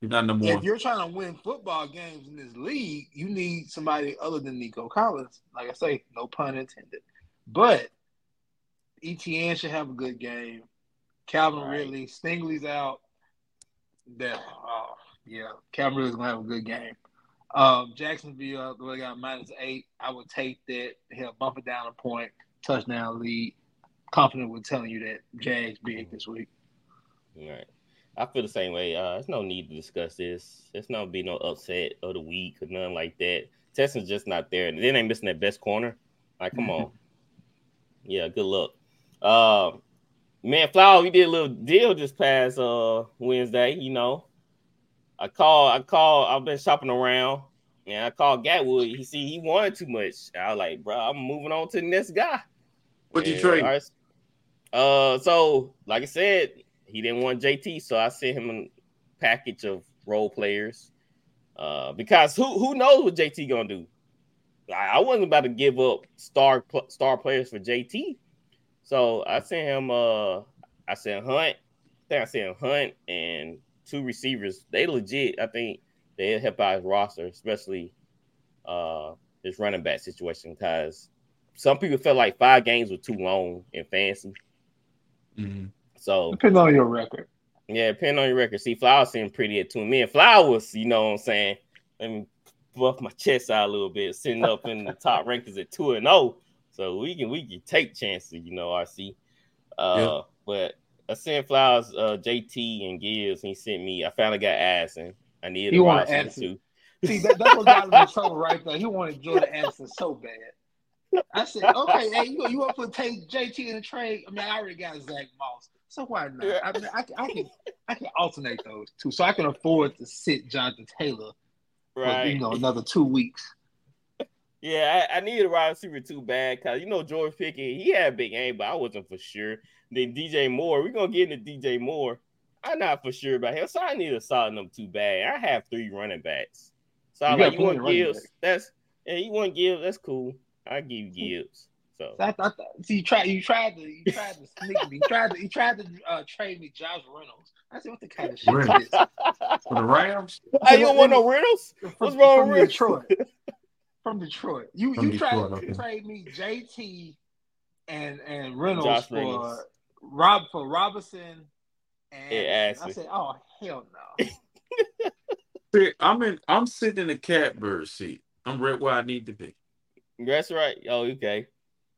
You're not number one. if you're trying to win football games in this league, you need somebody other than Nico Collins. Like I say, no pun intended. But Etienne should have a good game. Calvin Right. Ridley, Stingley's out. That oh yeah, Calvin Ridley's gonna have a good game. Um, Jacksonville, they got minus eight. I would take that. He'll bump it down a point, touchdown lead. Confident with telling you that Jags big this week. All right. I feel the same way. Uh, there's no need to discuss this. There's no be no upset of the week or nothing like that. Texans just not there. And then they missing that best corner. Like, come on. Yeah, good luck. Uh, man, Flower, we did a little deal this past uh Wednesday. You know, I called. I called. I've been shopping around, and I called Gatwood. He see he wanted too much. I was like, bro, I'm moving on to the next guy. What'd you trade? right, Uh, so like I said, he didn't want JT, so I sent him a package of role players. Uh, because who who knows what JT gonna do? I, I wasn't about to give up star star players for JT, so I sent him. Uh, I sent Hunt. I think I sent Hunt and two receivers. They legit. I think they help out his roster, especially uh his running back situation, because some people felt like five games were too long in fantasy. Mhm. So depending on your record. yeah, depending on your record. See, Flowers seemed pretty at two. Me and Flowers, you know what I'm saying? Let me buff my chest out a little bit, sitting up in the top rankings at two and oh. So we can we can take chances, you know, RC. Uh Yeah. but I sent Flowers uh JT and Gibbs, and he sent me. I finally got and I needed You a want Addison. too. See, that, that's what got him in trouble right there. He wanted Jordan Addison so bad. I said, okay, hey, you, you want to take JT in the trade? I mean, I already got Zach Moss, so why not? I mean, I, can- I can I can alternate those two, so I can afford to sit Jonathan Taylor for Right. you know another two weeks. Yeah, I, I needed a wide receiver too bad because you know George Pickett, he had a big aim, but I wasn't for sure. Then DJ Moore, we're gonna get into DJ Moore. I'm not for sure about him, so I need a solid number two bad. I have three running backs. So You I'm got like, you plenty want Gibbs? backs. That's yeah, you want Gibbs? That's cool. I give you Gibbs. So So I, I, see, you tried you tried to you tried to sneak me. You tried to you tried to uh, trade me Josh Reynolds. I said, what the kind of shit Really? is this? For the Rams? I, you don't want no Reynolds? From, What's wrong with Reynolds? Detroit? From Detroit, you From you tried Detroit, to okay. trade me JT and and Reynolds Josh for Reynolds. Rob for Robinson and Yeah, I said, oh hell no. See, I'm in. I'm sitting in the catbird seat. I'm right where I need to be. That's right. Oh, okay.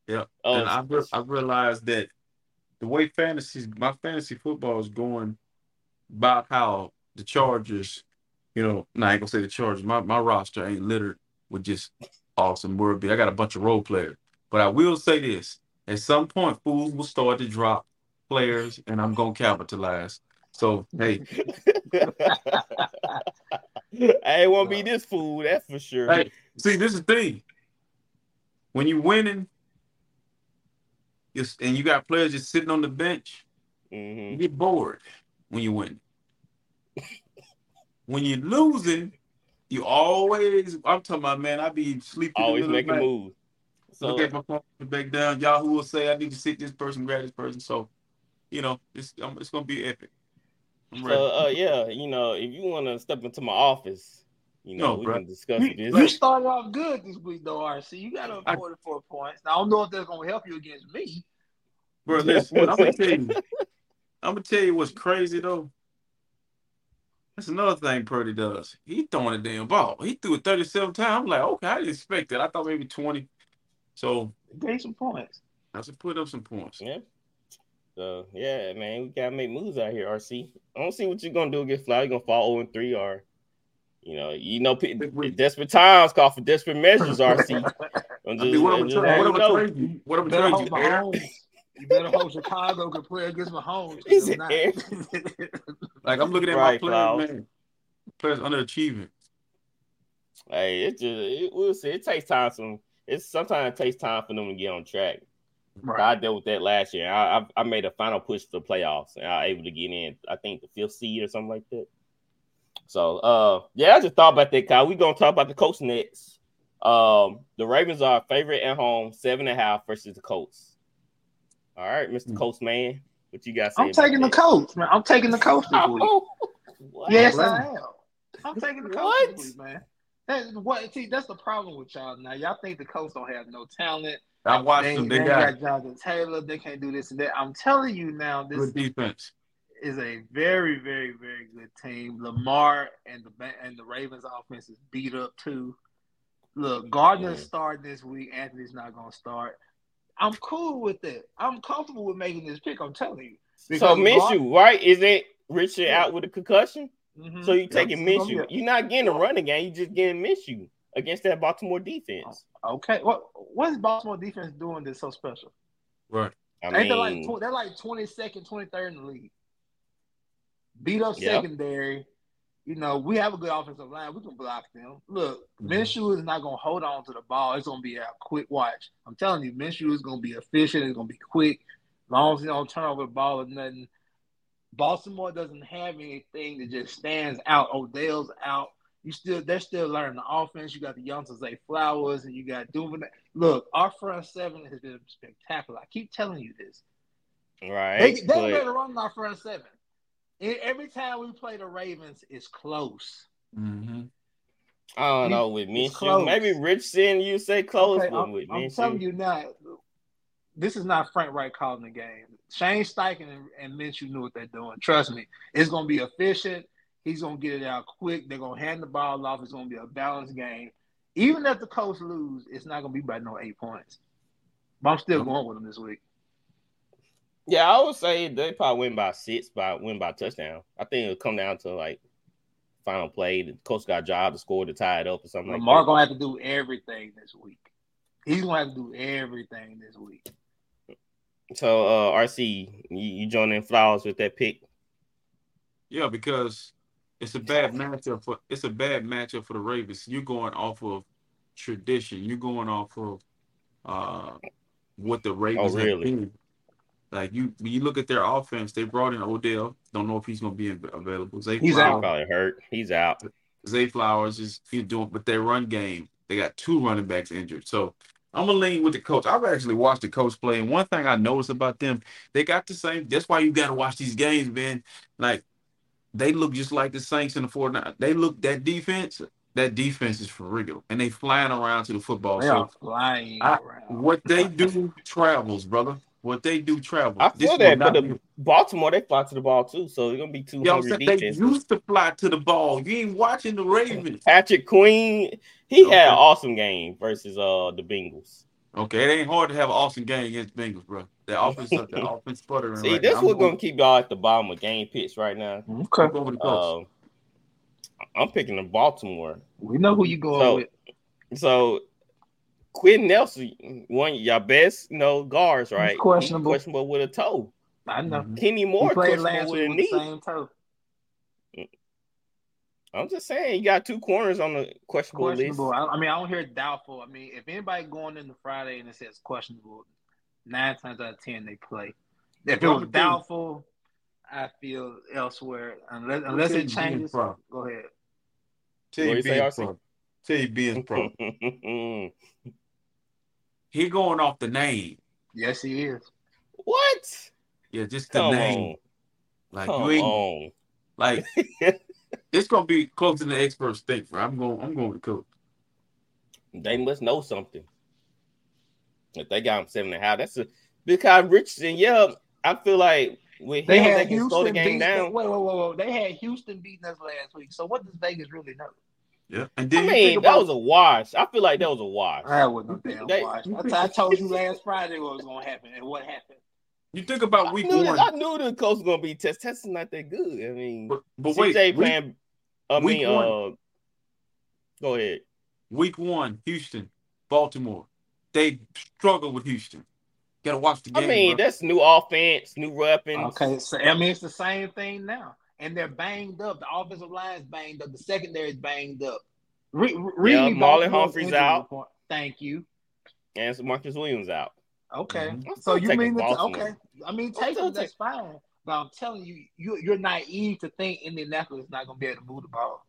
Yeah. Oh, and I re- I realized that the way fantasy my fantasy football is going about how the Chargers, you know, no, I ain't gonna say the Chargers. My my roster ain't littered with just awesome word beat. I got a bunch of role players. But I will say this: at some point, fools will start to drop players, and I'm gonna capitalize. So hey, I ain't want to be this fool. That's for sure. Hey. see, this is the thing. When you're winning, and you got players just sitting on the bench, You Mhm. get bored when you win. when you're losing, you always. I'm talking about man. I be sleeping. in the Always middle of make a the night. move. So Look at my phone back down. Yahoo will say I need to sit this person, grab this person. So, you know, it's um, it's gonna be epic. I'm ready. So uh, yeah, you know, if you want to step into my office, you know, No, we bruh. can discuss You, it. you started off good this week though, RC. You got up I- 44 points. Now I don't know if that's gonna help you against me. Bro, listen, I'm gonna tell you. I'm gonna tell you what's crazy though. That's another thing Purdy does. He throwing a damn ball. He threw it 37 times. I'm like, okay, I didn't expect that. I thought maybe 20. So Gave some points. I should put up some points. Yeah. So yeah, man, we gotta make moves out here, RC. I don't see what you're gonna do against Fly. You're gonna fall 0 and 3 or you know, you know, pe- desperate times call for desperate measures, RC. I'm I mean, what I'm I'm just trying, letting what you I'm trade you? What I'm You better trade you? Air? Mahomes. You better hope Chicago can play against Mahomes. 'cause Is if it? Like I'm looking at Right, my players, Klaus. man. players underachieving. Hey, it just it, we'll see. It takes time. Some it's sometimes it takes time for them to get on track. Right. I dealt with that last year. I, I I made a final push for the playoffs and I was able to get in. I think the fifth seed or something like that. So uh yeah, I just thought about that, Kyle. We gonna talk about the Colts next. Um, the Ravens are favorite at home, seven and a half versus the Colts. All right, Mr. Hmm. Colts man, what you got? I'm about taking the that? Colts, man. I'm taking the Colts this week. Oh, what? Yes, I am. I'm taking the Colts What? this week, man. That's what see, that's the problem with y'all now. Y'all think the Colts don't have no talent. I watched They, them. they They got got Jonathan Taylor. They can't do this and that. I'm telling you now, this good defense. is a very, very, very good team. Lamar and the and the Ravens offense is beat up too. Look, Gardner's Yeah. starting this week. Anthony's not going to start. I'm cool with it. I'm comfortable with making this pick. I'm telling you. So Because Minshew, right? Is it Richard Yeah. out with a concussion? Mhm. So you taking It's gonna Minshew. be You're not getting a running game. You just getting Minshew against that Baltimore defense. okay. What what is Baltimore defense doing that's so special? Right. I Ain't they're like tw- they're like 22nd, 23rd in the league. Beat up Yeah. secondary. You know, we have a good offensive line. We can block them. Look, Mhm. Minshew is not going to hold on to the ball. It's going to be a quick watch. I'm telling you, Minshew is going to be efficient. It's going to be quick. As long as he don't turn over the ball or nothing. Baltimore doesn't have anything that just stands out. Odell's out. You still they're still learning the offense. You got the young Zay Flowers and you got Duvernay. Look, our front seven has been spectacular. I keep telling you this. right? They they but- better run our front seven. Every time we play the Ravens, it's close. Mm-hmm. I don't know with it's Maybe Rich seeing you say close, Okay, but I'm, with I'm telling you not. this is not Frank Reich calling the game. Shane Steichen and, and Minshew knew what they're doing. Trust me, it's going to be efficient. He's going to get it out quick. They're going to hand the ball off. It's going to be a balanced game. Even if the Colts lose, it's not going to be by no eight points. But I'm still Nope. going with them this week. Yeah, I would say they probably win by six, by win by touchdown. I think it'll come down to like final play. The coach got a job to score to tie it up or something like Lamar that. going to have to do everything this week. He's going to have to do everything this week. So, uh, RC, you, you joining Flowers with that pick? Yeah, because it's a bad matchup for it's a bad matchup for the Ravens. You're going off of tradition. You're going off of uh what the Ravens Oh, have really? Been. Like you, when you look at their offense, they brought in Odell. Don't know if he's going to be available. Zay He's He out. Flowers, probably hurt. He's out. Zay Flowers is he's doing, but their run game, they got two running backs injured. So I'm gonna lean with the coach. I've actually watched the coach play, and one thing I noticed about them, they got the same. That's why you got to watch these games, man. Like they look just like the Saints in the 49. They look that defense. That defense is for real, and they flying around to the football. They So are flying I- around. what they do travels, brother. What they do travel. I feel will that, not but be- the Baltimore they fly to the ball too, so it's gonna be two you know what I'm hungry saying? They used to fly to the ball. You ain't watching the Ravens. Patrick Queen, he had an awesome game versus uh the Bengals. Okay, it ain't hard to have an awesome game against Bengals, bro. The offense, the offense sputtering. See, right this now. what's I'm gonna going, keep y'all at the bottom of game picks right now. Okay. I'm going the Colts. Um, I'm picking the Baltimore. We know who you going So- with. So Quenton Nelson, one of your best, you know, guards, right? He's questionable. questionable with a toe. I know. Mhm. Kenny He Moore played questionable with a the knee. same toe. I'm just saying, you got two corners on the questionable, Questionable. list. I, I mean, I don't hear doubtful. I mean, if anybody going into Friday and it says questionable, nine times out of ten they play. If it was I'm telling you- doubtful, I feel elsewhere. Unless unless it changes, pro. go ahead. Tell What you you being RC? pro. Tell you being pro. He going off the name. Yes, he is. what? Yeah, just the Come name. on. Like Come you ain't on. like it's gonna be closer than the experts think, bro. I'm going I'm going to the coach. They must know something. If they got him seven and a half, that's a because Richardson, yeah, I feel like with They him, had they can slow the Houston game down. Wait, wait, wait, wait. They had Houston beating us last week. So what does Vegas really know? Yeah. And I then you mean, think that was a wash. I feel like that was a wash. That wasn't a damn think- watch. you I, I told you last Friday what was going to happen, and what happened. you think about I week knew, one. that, I knew the coach was gonna be test. Test is not that good. I mean, But, but wait, CJ week, playing. I week mean, one. uh, go ahead. week one, Houston, Baltimore. They struggle with Houston. Gotta watch the game. I mean, bro. that's new offense, new weapons. Okay, so I mean it's the same thing now. And they're banged up. The offensive line's banged up. The secondary is banged up. Re- re- Yeah, Marlon Humphrey's out. report. Thank you. and Marcus Williams out. Okay, Mhm. So you mean that? Okay, I mean take them. That's fine. But I'm telling you, you you're naive to think Indianapolis is not going to be able to move the ball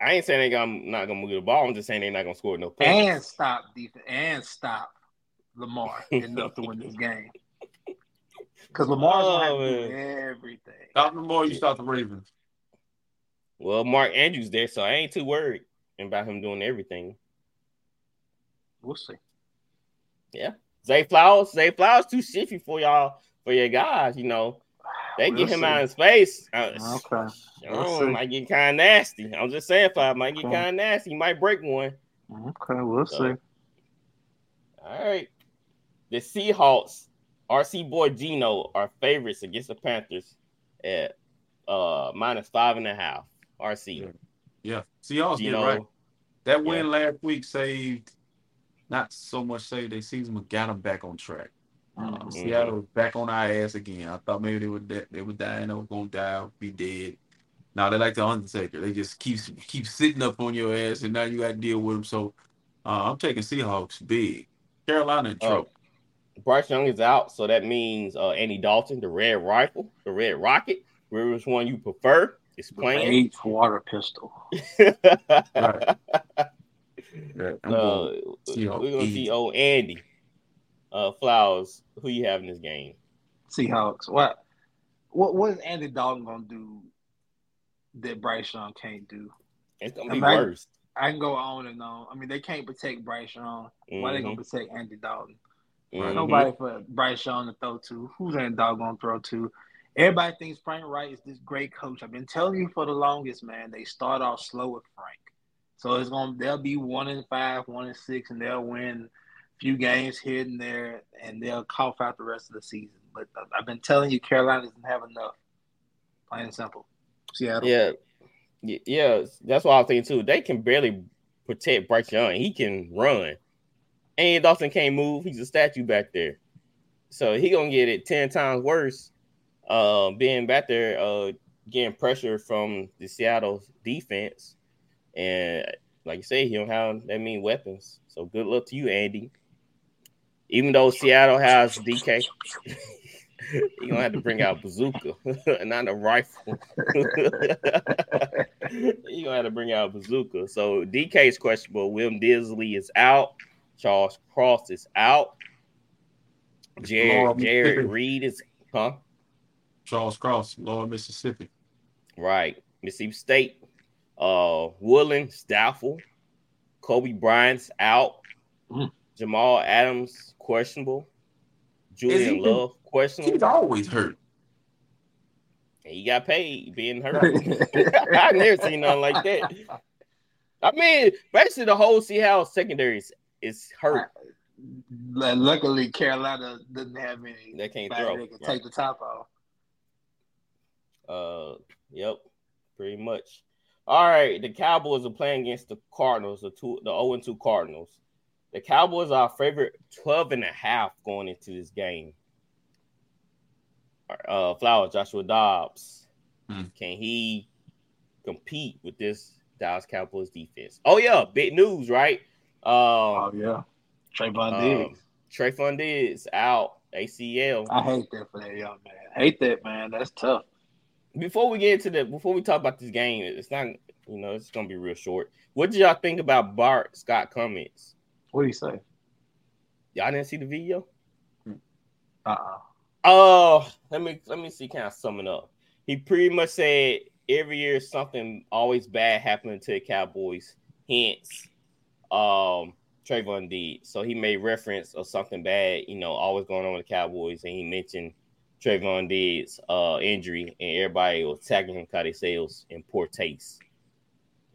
I ain't saying they gonna not gonna move the ball. I'm just saying they're not gonna score no points. and stop defense and stop Lamar enough to win this game. Because Lamar's Oh, going to have to do man. everything. Stop the more you stop the Ravens. Well, Mark Andrews there, so I ain't too worried about him doing everything. We'll see. Yeah. Zay Flowers, Zay Flowers too shifty for y'all for your guys. You know, they We'll get him see. out of space. Uh, Okay. oh, see. might get kind of nasty. I'm just saying, Five might get Okay. kind of nasty. He might break one. Okay, we'll So- see. All right. The Seahawks, RC boy Gino, are favorites against the Panthers at uh minus five and a half. RC. Yeah. Seahawks did Gino, right. That win last week saved, not so much saved their season, but got them back on track. Uh, Mhm. Seattle was back on our ass again. I thought maybe they would de- they would die and they were gonna die, be dead. Now they like the Undertaker. They just keep keep sitting up on your ass, and now you got to deal with them. So uh, I'm taking Seahawks big. Carolina in Oh, trouble. Bryce Young is out, so that means uh Andy Dalton, the red rifle, the red rocket, which one you prefer, is playing. Eighth water pistol. Right. Yeah, I'm Uh, going we're gonna see easy. old Andy uh Flowers. Who you have in this game? Seahawks. What? What? What is Andy Dalton gonna do that Bryce Young can't do? It's gonna be Imagine- worse. I can go on and on. I mean, they can't protect Bryce Young. Why are they gonna Mhm, protect Andy Dalton? Mhm. Nobody for Bryce Young to throw to. Who's Andy Dalton gonna throw to? Everybody thinks Frank Reich is this great coach. I've been telling you for the longest, man. They start off slow with Frank, so it's gonna they'll be one and five, one and six, and they'll win a few games here and there, and they'll cough out the rest of the season. But I've been telling you, Carolina doesn't have enough. Plain and simple. Seattle. Yeah, yeah, that's what I was thinking too. They can barely protect Bryce Young. He can run. Andy Dalton can't move. He's a statue back there. So he gonna get it ten times worse. Uh, being back there, uh, getting pressure from the Seattle defense, and like you say, he don't have that many weapons. So good luck to you, Andy. Even though Seattle has DK, he gonna have to bring out bazooka, not a rifle. you gonna have to bring out bazooka. So DK is questionable. William Disley is out. Charles Cross is out. Jared Jared Reed is huh? Charles Cross, Lower Mississippi. Right. Mississippi State. Uh Woodland, doubtful. Coby Bryant's out. Mm. Jamal Adams questionable. he Julian been- Love questionable. He's always hurt. And he got paid being hurt. I never seen nothing like that. I mean, basically the whole Seattle secondary is, is hurt. Luckily, Carolina doesn't have any. They can't throw. They can Right. take the top off. Uh, yep, pretty much. All right, the Cowboys are playing against the Cardinals, the two, the 0 and 2 Cardinals. The Cowboys are our favorite 12 and a half going into this game. Uh, Flower, Joshua Dobbs. Hmm. Can he compete with this Dallas Cowboys defense? Oh, yeah, big news, right? Um, Oh yeah, Trevon um, Diggs. Trevon Diggs out ACL. I hate that for that young man. Hate that man. That's tough. before we get into the before we talk about this game, it's not you know it's gonna be real short. What did y'all think about Bart Scott comments? What do you say? Y'all didn't see the video? Uh uh Oh, let me let me see. Kind of sum it up. He pretty much said every year something always bad happening to the Cowboys. Hence, um, Trevon did. So he made reference of something bad, you know, always going on with the Cowboys, and he mentioned Trevon Diggs' uh, injury, and everybody was tagging him because they say it was in poor taste,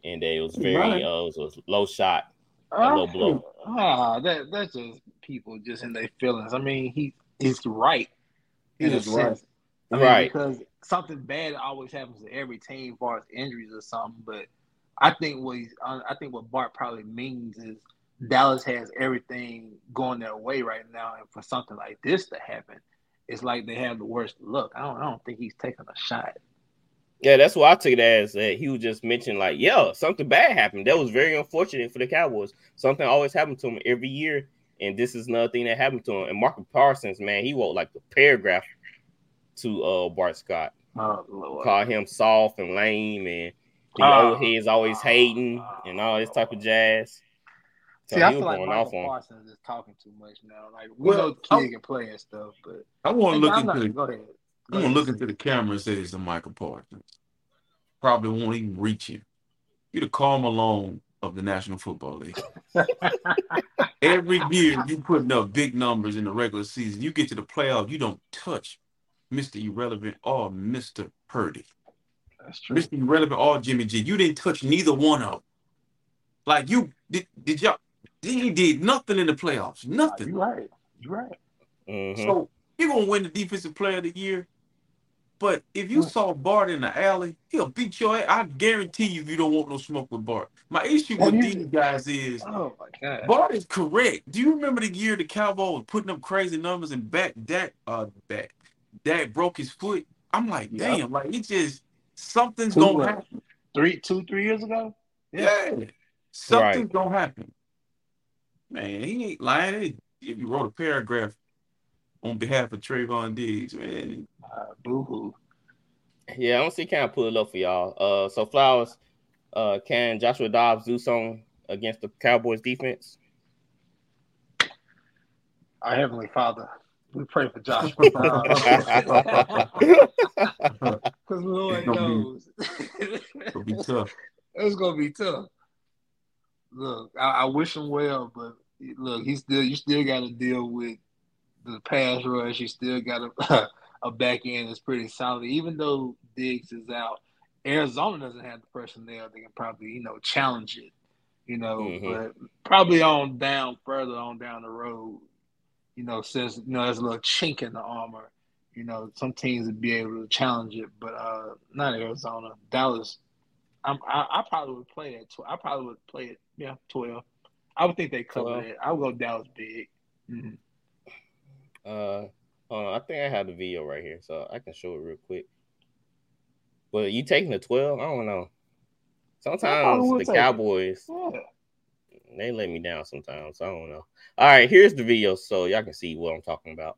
and that it was very Right. uh, it was a low shot. A low blow. Ah, that that's just people just in their feelings. I mean, he he's right. He in a is right. sense. I mean, Right. Because something bad always happens to every team, as far as injuries or something. But I think what he's, I think what Bart probably means is Dallas has everything going their way right now, and for something like this to happen, it's like they have the worst look. I don't I don't think he's taking a shot. Yeah, that's what I took it as. That he was just mentioning like, yeah, something bad happened. That was very unfortunate for the Cowboys. Something always happened to him every year, and this is another thing that happened to him. And Marcus Parsons, man, he wrote like a paragraph to uh Bart Scott, Oh, Lord. call him soft and lame, and the Oh. old heads always hating and all this type of jazz. So See, I feel like going Michael off on. Parsons is talking too much now. Like we Well, know I- kid can play and stuff, but I want to look I'm not, into. go ahead. I'm gonna look into the camera and say it's a Michael Parsons. Probably won't even reach him. You're the Karl Malone of the National Football League. Every year you putting up big numbers in the regular season. You get to the playoff, you don't touch Mr. Irrelevant or Mr. Purdy. That's true. Mr. Irrelevant or Jimmy G. You didn't touch neither one of them. Like you did, did y'all? He did nothing in the playoffs. Nothing. You're right. You're right. Mhm. So you're gonna win the defensive player of the year. But if you saw Bart in the alley, he'll beat your ass. I guarantee you if you don't want no smoke with Bart. My issue with you- these guys is Oh my god. Bart is correct. Do you remember the year the Cowboys was putting up crazy numbers and back Dak uh back Dak broke his foot? I'm like, Yeah. damn, like it just something's Two gonna happen. Three, two, three years ago. Yeah. Something's gonna happen. Man, he ain't lying. If you wrote a paragraph on behalf of Trevon Diggs, man, Uh, boo hoo. Yeah, I don't see kind of pull it up for y'all. Uh, so Flowers, uh, can Joshua Dobbs do something against the Cowboys defense? Our heavenly Father, we pray for Joshua. Because Lord knows. It's gonna be- knows, it'll be tough. it's gonna be tough. Look, I, I wish him well, but look, he still you still got to deal with the pass rush. You still got a a back end that's pretty solid. Even though Diggs is out, Arizona doesn't have the personnel. They can probably you know challenge it. You know, Mhm. but probably on down further on down the road. You know, since you know there's a little chink in the armor. You know, some teams would be able to challenge it, but uh not Arizona. Dallas, I'm, I, I probably would play it. Tw- I probably would play it. Yeah, twelve. I would think they cover 12. it. I would go Dallas big. Mhm. Uh, hold on, I think I have the video right here, so I can show it real quick. But you taking the twelve? I don't know. Sometimes the it. Cowboys Yeah. They let me down sometimes. I don't know. All right, here's the video so y'all can see what I'm talking about.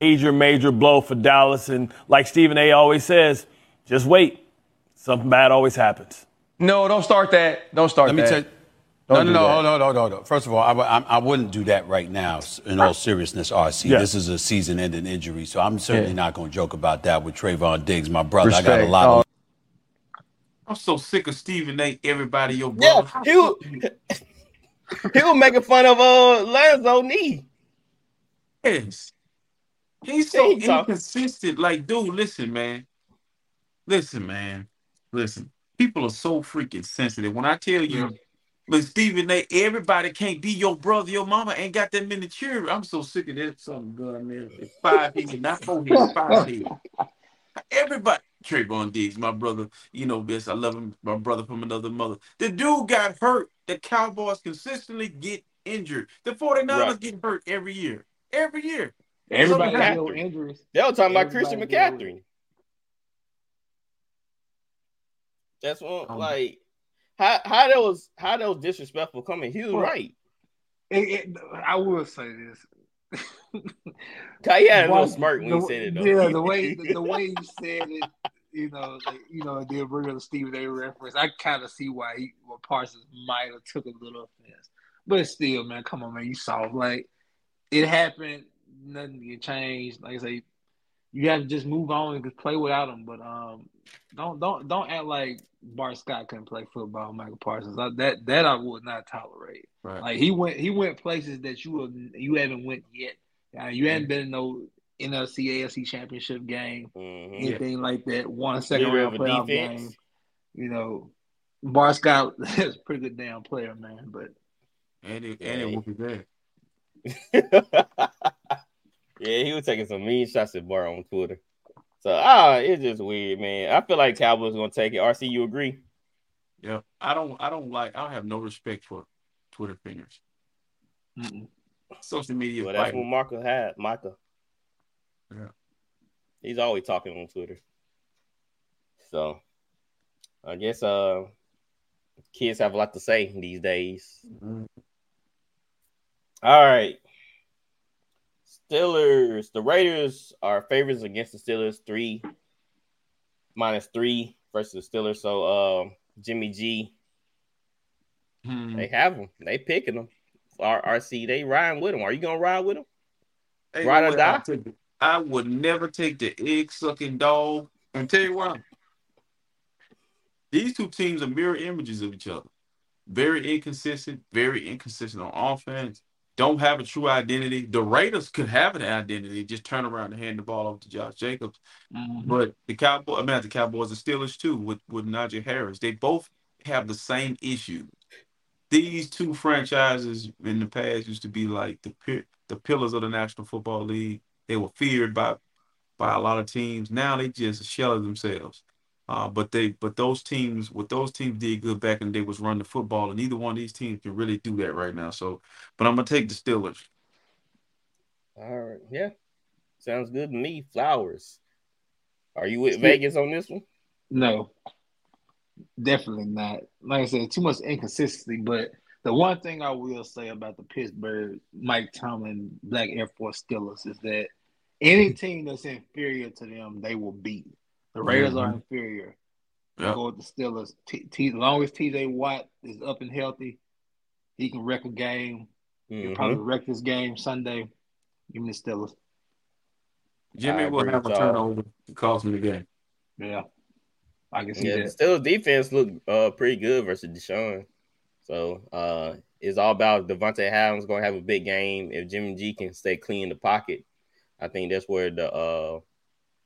major, major blow for Dallas. And like Stephen A. always says, just wait. Something bad always happens. No, don't start that. Don't start Let me that. tell you. Don't no, no, no, no, no, no, no. First of all, I, w- I, I wouldn't do that right now. In all seriousness, RC, Yeah. this is a season-ending injury, so I'm certainly Yeah. not going to joke about that with Trevon Diggs, my brother. I got a lot Oh, of I'm so sick of Stephen A. Everybody, your Yeah, brother. he was, he was making fun of uh Lonzo knee. Yes. He's so He talk- inconsistent. Like, dude, listen, man. Listen, man. Listen. People are so freaking sensitive. When I tell you, but Stephen A, everybody can't be your brother. Your mama ain't got that many children. I'm so sick of that something gun there. Five head, not four head, five head. Everybody, Trevon Diggs, my brother, you know this. I love him, my brother from another mother. The dude got hurt. The Cowboys consistently get injured. The 49ers Right. get hurt every year. Every year. Everybody McCaffrey. deal with injuries. They were talking about Christian deal McCaffrey. That's what Um, like how how that was how that was disrespectful coming. He was Well, right. It, it, I will say this. He had a little Why- smirk when the, he said it though. Yeah, the way the, the way you said it, you know, like, you know, they bring up the Stephen A. reference. I kind of see why he, well, Parsons might have took a little offense, but still, man, come on, man, you saw like it happened. Nothing can change. Like I say, you have to just move on and just play without him. But um, don't don't don't act like Bart Scott couldn't play football. Michael Parsons, I, that that I would not tolerate. Right. Like he went, he went places that you have, you haven't went yet. Uh, you hadn't been in no NFC AFC Championship game, Mhm. anything like that. One second Leader round of a playoff defense. game. You know, Bar Scott is a pretty good damn player, man. But And it, and it Hey. whooped his ass. yeah, he was taking some mean shots at Bar on Twitter. So ah, it's just weird, man. I feel like Cowboys gonna take it. RC, you agree? Yeah. I don't I don't like I don't have no respect for Twitter fingers. mm-mm. Social media Well, that's what. Marco had. Micah. Yeah. He's always talking on Twitter. So I guess uh kids have a lot to say these days. Mhm. All right. Steelers. The Raiders are favorites against the Steelers. Three minus three versus the Steelers. So um Jimmy G, Hmm. they have them. They picking them. R- RC, they riding with them. Are you gonna ride with them? Hey, Ride or what die? I I would never take the egg sucking dog. And tell you why. These two teams are mirror images of each other. Very inconsistent, very inconsistent on offense. Don't have a true identity. The Raiders could have an identity, just turn around and hand the ball over to Josh Jacobs. Mhm. But the Cowboys, I mean, the Cowboys, the Steelers too, with with Najee Harris, they both have the same issue. These two franchises in the past used to be like the the pillars of the National Football League. They were feared by by a lot of teams. Now they just a shell of themselves. Uh, but they but those teams what those teams did good back in the day was run the football, and neither one of these teams can really do that right now. So, but I'm gonna take the Steelers. All right. Yeah. Sounds good to me. Flowers. Are you with Ste- Vegas on this one? No, definitely not. Like I said, too much inconsistency. But the one thing I will say about the Pittsburgh Mike Tomlin Black Air Force Steelers is that any team that's inferior to them, they will beat. The Raiders are Mhm. inferior. Yep. Go with the Steelers. T- T- as long as TJ Watt is up and healthy, he can wreck a game. He'll Mhm. probably wreck this game Sunday. Give me the Steelers. Jimmy I will have a with y'all. turnover to cost him the game. Yeah, I can see Yeah, the that. Steelers defense looked uh, pretty good versus Deshaun. So uh, it's all about Davante Adams going to have a big game. If Jimmy G can stay clean in the pocket, I think that's where the uh,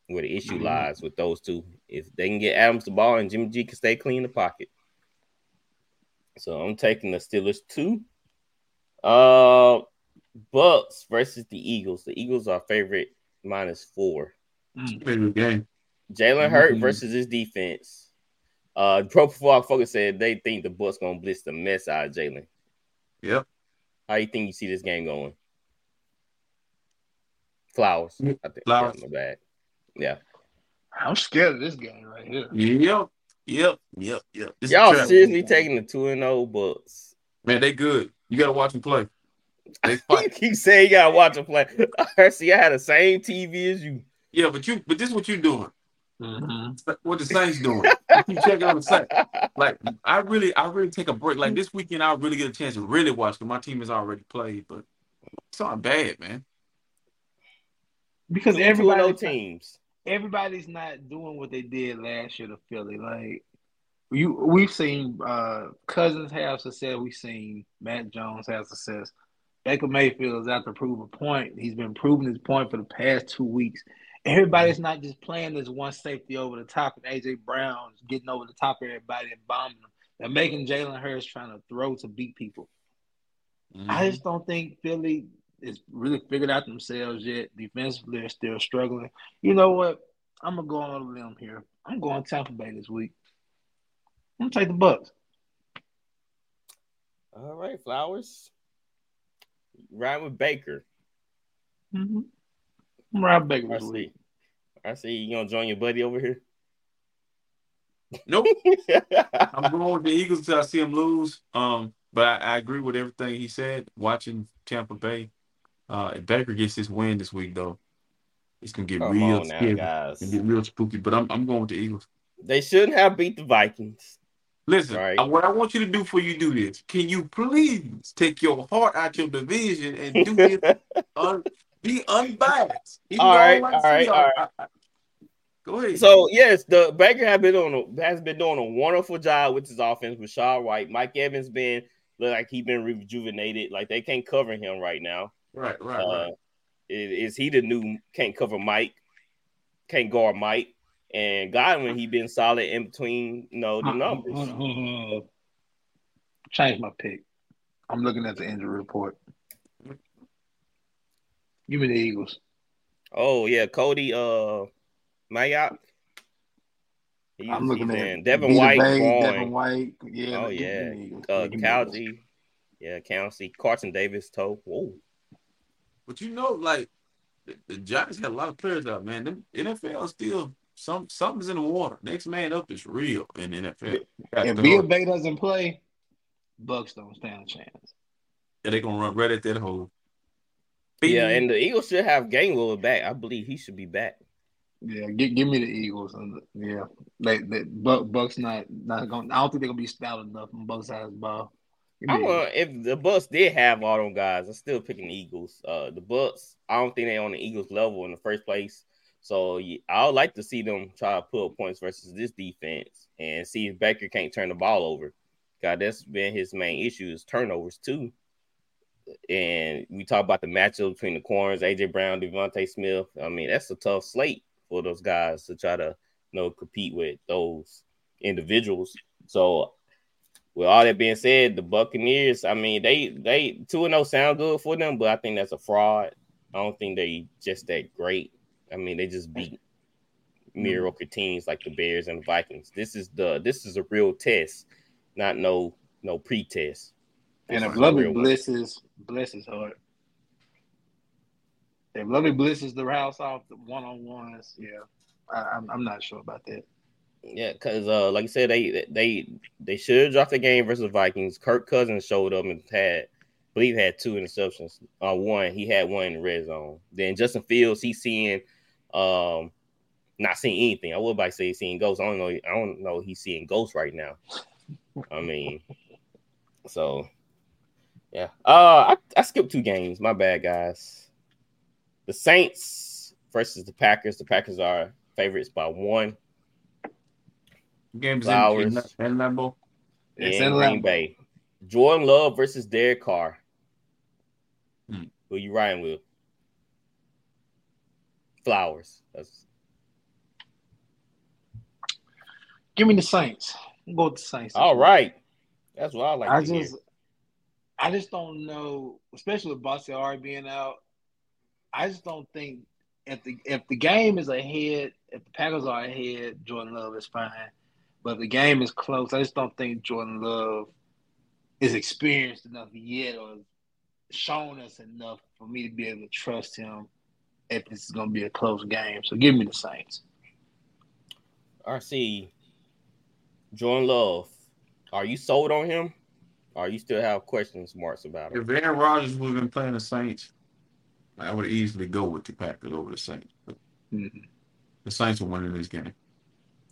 where the issue Mhm. lies with those two. If they can get Adams the ball and Jimmy G can stay clean in the pocket. So I'm taking the Steelers two. Uh, Bucks versus the Eagles. The Eagles are favorite minus four. Mm. Pretty game. Jalen Hurt Mhm. versus his defense. Uh, Pro Football Focus said they think the Bucks gonna blitz the mess out of Jalen. Yep. How you think you see this game going? Flowers. I think. Flowers. My bad. Yeah. I'm scared of this game right here. Yep. Yep. Yep. Yep. This Y'all seriously taking the two and zero Bucks? Man, they good. You gotta watch them play. They fight. keep saying you gotta watch them play. I see, I had the same TV as you. yeah, but you but this is what you doing. Mm-hmm. What the Saints doing. You keep checking on the Saints. Like I really, I really take a break. Like this weekend, I'll really get a chance to really watch because my team has already played, but it's not bad, man. Because Two oh everybody, teams. everybody's not doing what they did last year to Philly. Like you, we've seen uh, Cousins have success. We've seen Mac Jones have success. Baker Mayfield is out to prove a point. He's been proving his point for the past two weeks. Everybody's not just playing this one safety over the top, and AJ Brown's getting over the top of everybody and bombing them. They're making Jalen Hurts trying to throw to beat people. I just don't think Philly is really figured out themselves yet. Defensively, they're still struggling. You know what? I'm gonna go on a limb here. I'm going to Tampa Bay this week. I'm gonna take the Bucks. All right, Flowers. Ride with Baker. Mm-hmm. I'm Rob Baker I this see. I see you gonna join your buddy over here. Nope. I'm going with the Eagles until I see them lose. Um, but I, I agree with everything he said. Watching Tampa Bay, uh, if Baker gets this win this week, though, it's gonna get Come real on now, scary. guys. Get real spooky. But I'm I'm going with the Eagles. They shouldn't have beat the Vikings. Listen, Right. uh, what I want you to do before you do this, can you please take your heart out your division and do this un, be unbiased? Even All though I right, don't like all right, Seahawks, all right. I- I- Go ahead. So yes, the Baker have been on a, has been doing a wonderful job with his offense with Shaw White. Mike Evans been look like he been rejuvenated. Like they can't cover him right now. right, right, Uh, right. is, is he the new can't cover Mike? Can't guard Mike and Godwin. He been solid in between you know the numbers. Change my pick. I'm looking at the injury report. Give me the Eagles. Oh yeah, Cody uh Mayock. He's, I'm looking he's at. Devin White, Bay. Devin White. Yeah. Oh, yeah. the Eagles. uh, give me the Eagles. Calgie, yeah, Kelsey, Carlton Davis toe. Whoa. But you know, like the, the Giants got a lot of players out, man. Them NFL still some something's in the water. Next man up is real in NFL. If Bill Bay doesn't play, Bucks don't stand a chance. yeah, they're gonna run right at that hole. Yeah, and the Eagles should have Gainwell back. I believe he should be back. Yeah, give, give me the Eagles. Yeah, they, they Buck, Bucks not not going. I don't think they're gonna be stout enough on both sides of the ball. I want if the Bucks did have all them guys, I'm still picking the Eagles. Uh, the Bucks, I don't think they're on the Eagles level in the first place. So yeah, I would like to see them try to pull points versus this defense and see if Baker can't turn the ball over. God, that's been his main issue is turnovers too. And we talk about the matchup between the corners, AJ Brown, DeVonta Smith. I mean, that's a tough slate for those guys to try to you know compete with those individuals. So with all that being said, the Buccaneers, I mean, they they two and zero sound good for them, but I think that's a fraud. I don't think they just that great. I mean, they just beat mediocre teams like the Bears and the Vikings. This is the this is a real test, not no no pre-test. And if Lovey blesses blesses hard. If Lovey blesses the house off the one on ones, yeah, I, I'm I'm not sure about that. Yeah, because uh, like I said, they they they should have dropped the game versus the Vikings. Kirk Cousins showed up and had, I believe, had two interceptions. Uh, one he had one in the red zone. Then Justin Fields, he's seeing, um, not seeing anything. I would to say he's seeing ghosts. I don't know. I don't know. He's seeing ghosts right now. I mean, so yeah. Uh, I I skipped two games. My bad, guys. The Saints versus the Packers. The Packers are favorites by one. Games Flowers. in, in, in Lambeau. It's in in Green Lambeau. Bay. Jordan Love versus Derek Carr. Hmm. Who you riding with? Flowers. That's Give me the Saints. I'm with the Saints. all right. That's what I like. I to hear. I just don't know, especially with Bakhtiari being out. I just don't think if the if the game is ahead, if the Packers are ahead, Jordan Love is fine. But the game is close, I just don't think Jordan Love is experienced enough yet or shown us enough for me to be able to trust him if this is going to be a close game. So give me the Saints. RC. Jordan Love. Are you sold on him? Or you still have questions marks about him? If Aaron Rodgers would have been playing the Saints, I would easily go with the Packers over the Saints. But Mhm. the Saints are winning this game.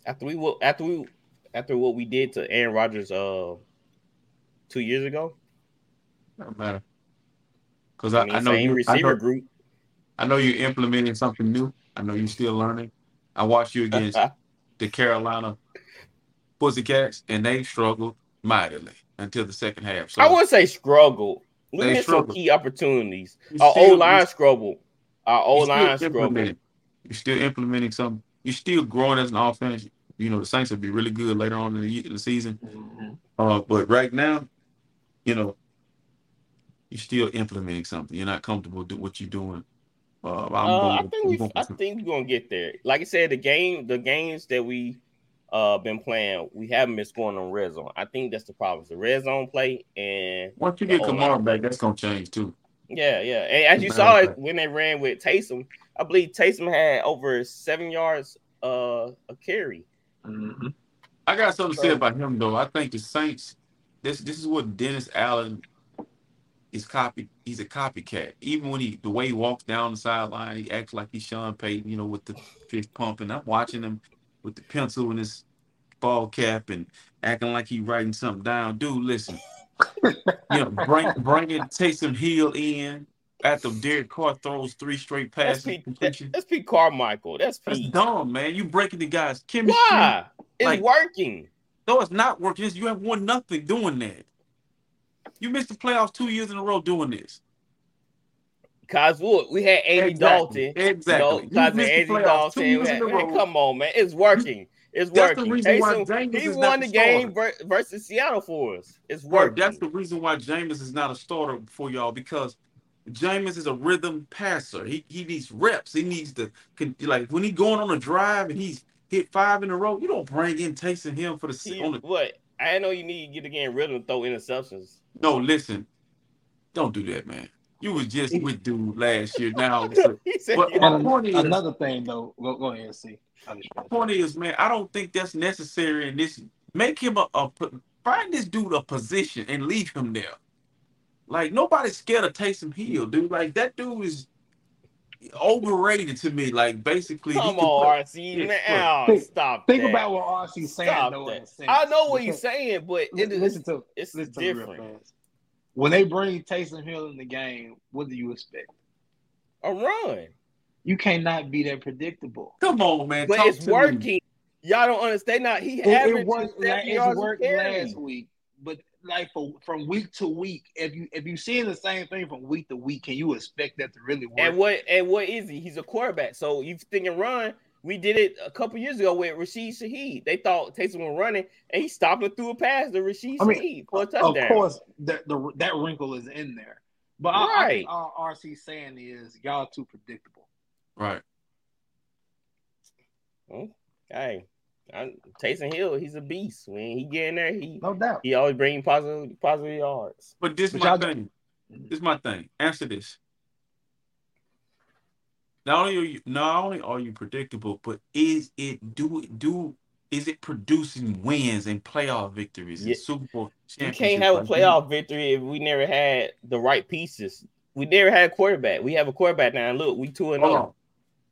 After we wo- after we after what we did to Aaron Rodgers uh two years ago. Doesn't matter. Because I I, mean, I know same you. I receiver know, group. I know you're implementing something new. I know you're still learning. I watched you against the Carolina Pussycats, and they struggled mightily until the second half. So I wouldn't say struggle. We They missed some key opportunities. you Our still- O line struggled. Our O line struggled. You're still implementing something. You're still growing as an offense. You know the Saints will be really good later on in the, ye- the season. Mhm. Uh, but right now, you know, you're still implementing something. You're not comfortable with what you're doing. Uh, I'm Uh, going- think I think we, I think we're gonna get there. Like I said, the game, the games that we uh been playing, we haven't been scoring on red zone. I think that's the problem. It's the red zone play, and once you get Kamara back, that's gonna change too. Yeah, yeah. And as you saw it when they ran with Taysom, I believe Taysom had over seven yards uh a carry. Mhm. I got something to say about him though. I think the Saints. This this is what Dennis Allen is copy. He's a copycat. Even when he the way he walks down the sideline, he acts like he's Sean Payton. You know, with the fist pumping. I'm watching him with the pencil in his ball cap and acting like he writing something down. Dude, listen. you know, bring bring it, Taysom Hill in after Derek Carr throws three straight That's passes. Pete. That, that's Pete Carmichael. That's That's Pete. dumb, man. You breaking the guy's chemistry. Why? It's Like- working. No, it's not working. It's- You have won nothing doing that. You missed the playoffs two years in a row doing this. Cause what we had Andy Exactly. Dalton. Exactly. You cause missed Andy Dalton. had- man, come on, man. It's working. It's That's the working. reason why Jameis he won the the game ver- versus Seattle for us. It's working. that's the reason why Jameis is not a starter for y'all because Jameis is a rhythm passer. He he needs reps. He needs to like when he going on a drive and he's hit five in a row. You don't bring in Taysom Hill for the See, on the. what? I know you need to get again rhythm and throw interceptions. No, listen, don't do that, man. You was just with dude last year. Now, so- he said, But- yeah. my point is- another thing though, go, go ahead and see. My point is, man, I don't think that's necessary in this. Make him a, a find this dude a position and leave him there. Like nobody's scared of Taysom Hill, dude. Like that dude is overrated to me. Like basically, he Come can on, play- RC. Yeah, Man, think- stop Think that. about what RC's saying Stop though. That. I know what he's Because- saying, but li- it is listen to it's listen to different. fast. When they bring Taysom Hill in the game, what do you expect? A run. You cannot be that predictable. Come on, man. But talk it's to me. working. Y'all don't understand. Not he It, averaged it worked. Like, it a worked last week, but like for from week to week, if you if you seeing the same thing from week to week, can you expect that to really work? And what and what is he? He's a quarterback. So you thinking run? We did it a couple years ago with Rashid Shaheed. They thought Taysom was running, and he stopped and threw a pass to Rashid I mean, Shaheed for a touchdown. of course, that the that wrinkle is in there. But I, I think all RC's saying is y'all too predictable. Right. Hey, I'm, Taysom Hill, he's a beast. When he get in there, he No doubt. he always bring positive positive yards. But this But my thing. This is my thing. Answer this. Not only are you not only are you predictable, but is it do do is it producing wins and playoff victories Yeah. and Super Bowl You can't have a playoff victory if we never had the right pieces. We never had a quarterback. We have a quarterback now. Look, we two and zero. on.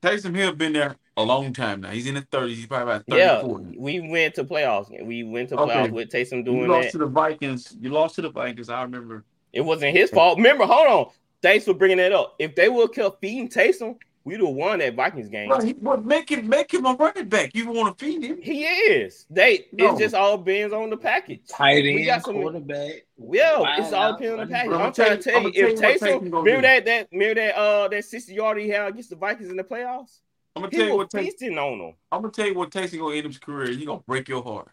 Taysom Hill been there a long time now. He's in the 30s. He's probably about 30, Yeah, 40. we went to playoffs. We went to Okay. playoffs with Taysom doing You lost that. to the Vikings. You lost to the Vikings. I remember. It wasn't his fault. Remember, hold on. Thanks for bringing that up. If they would have kept feeding Taysom, we'd have won that Vikings game. Well, he, well, make him make him a running back. You want to feed him? He is. They No. it's just all bends on the package. Tight end, We got some- quarterback. Yeah, wide it's all out, depending on the package. But I'm I'ma trying tell to tell you, tell if you Taysom, Taysom remember that that remember that uh that 60 yard he had against the Vikings in the playoffs? I'm gonna He tell you what Taysom. feasting on them. I'm gonna tell you what Taysom gonna end his career. He gonna break your heart.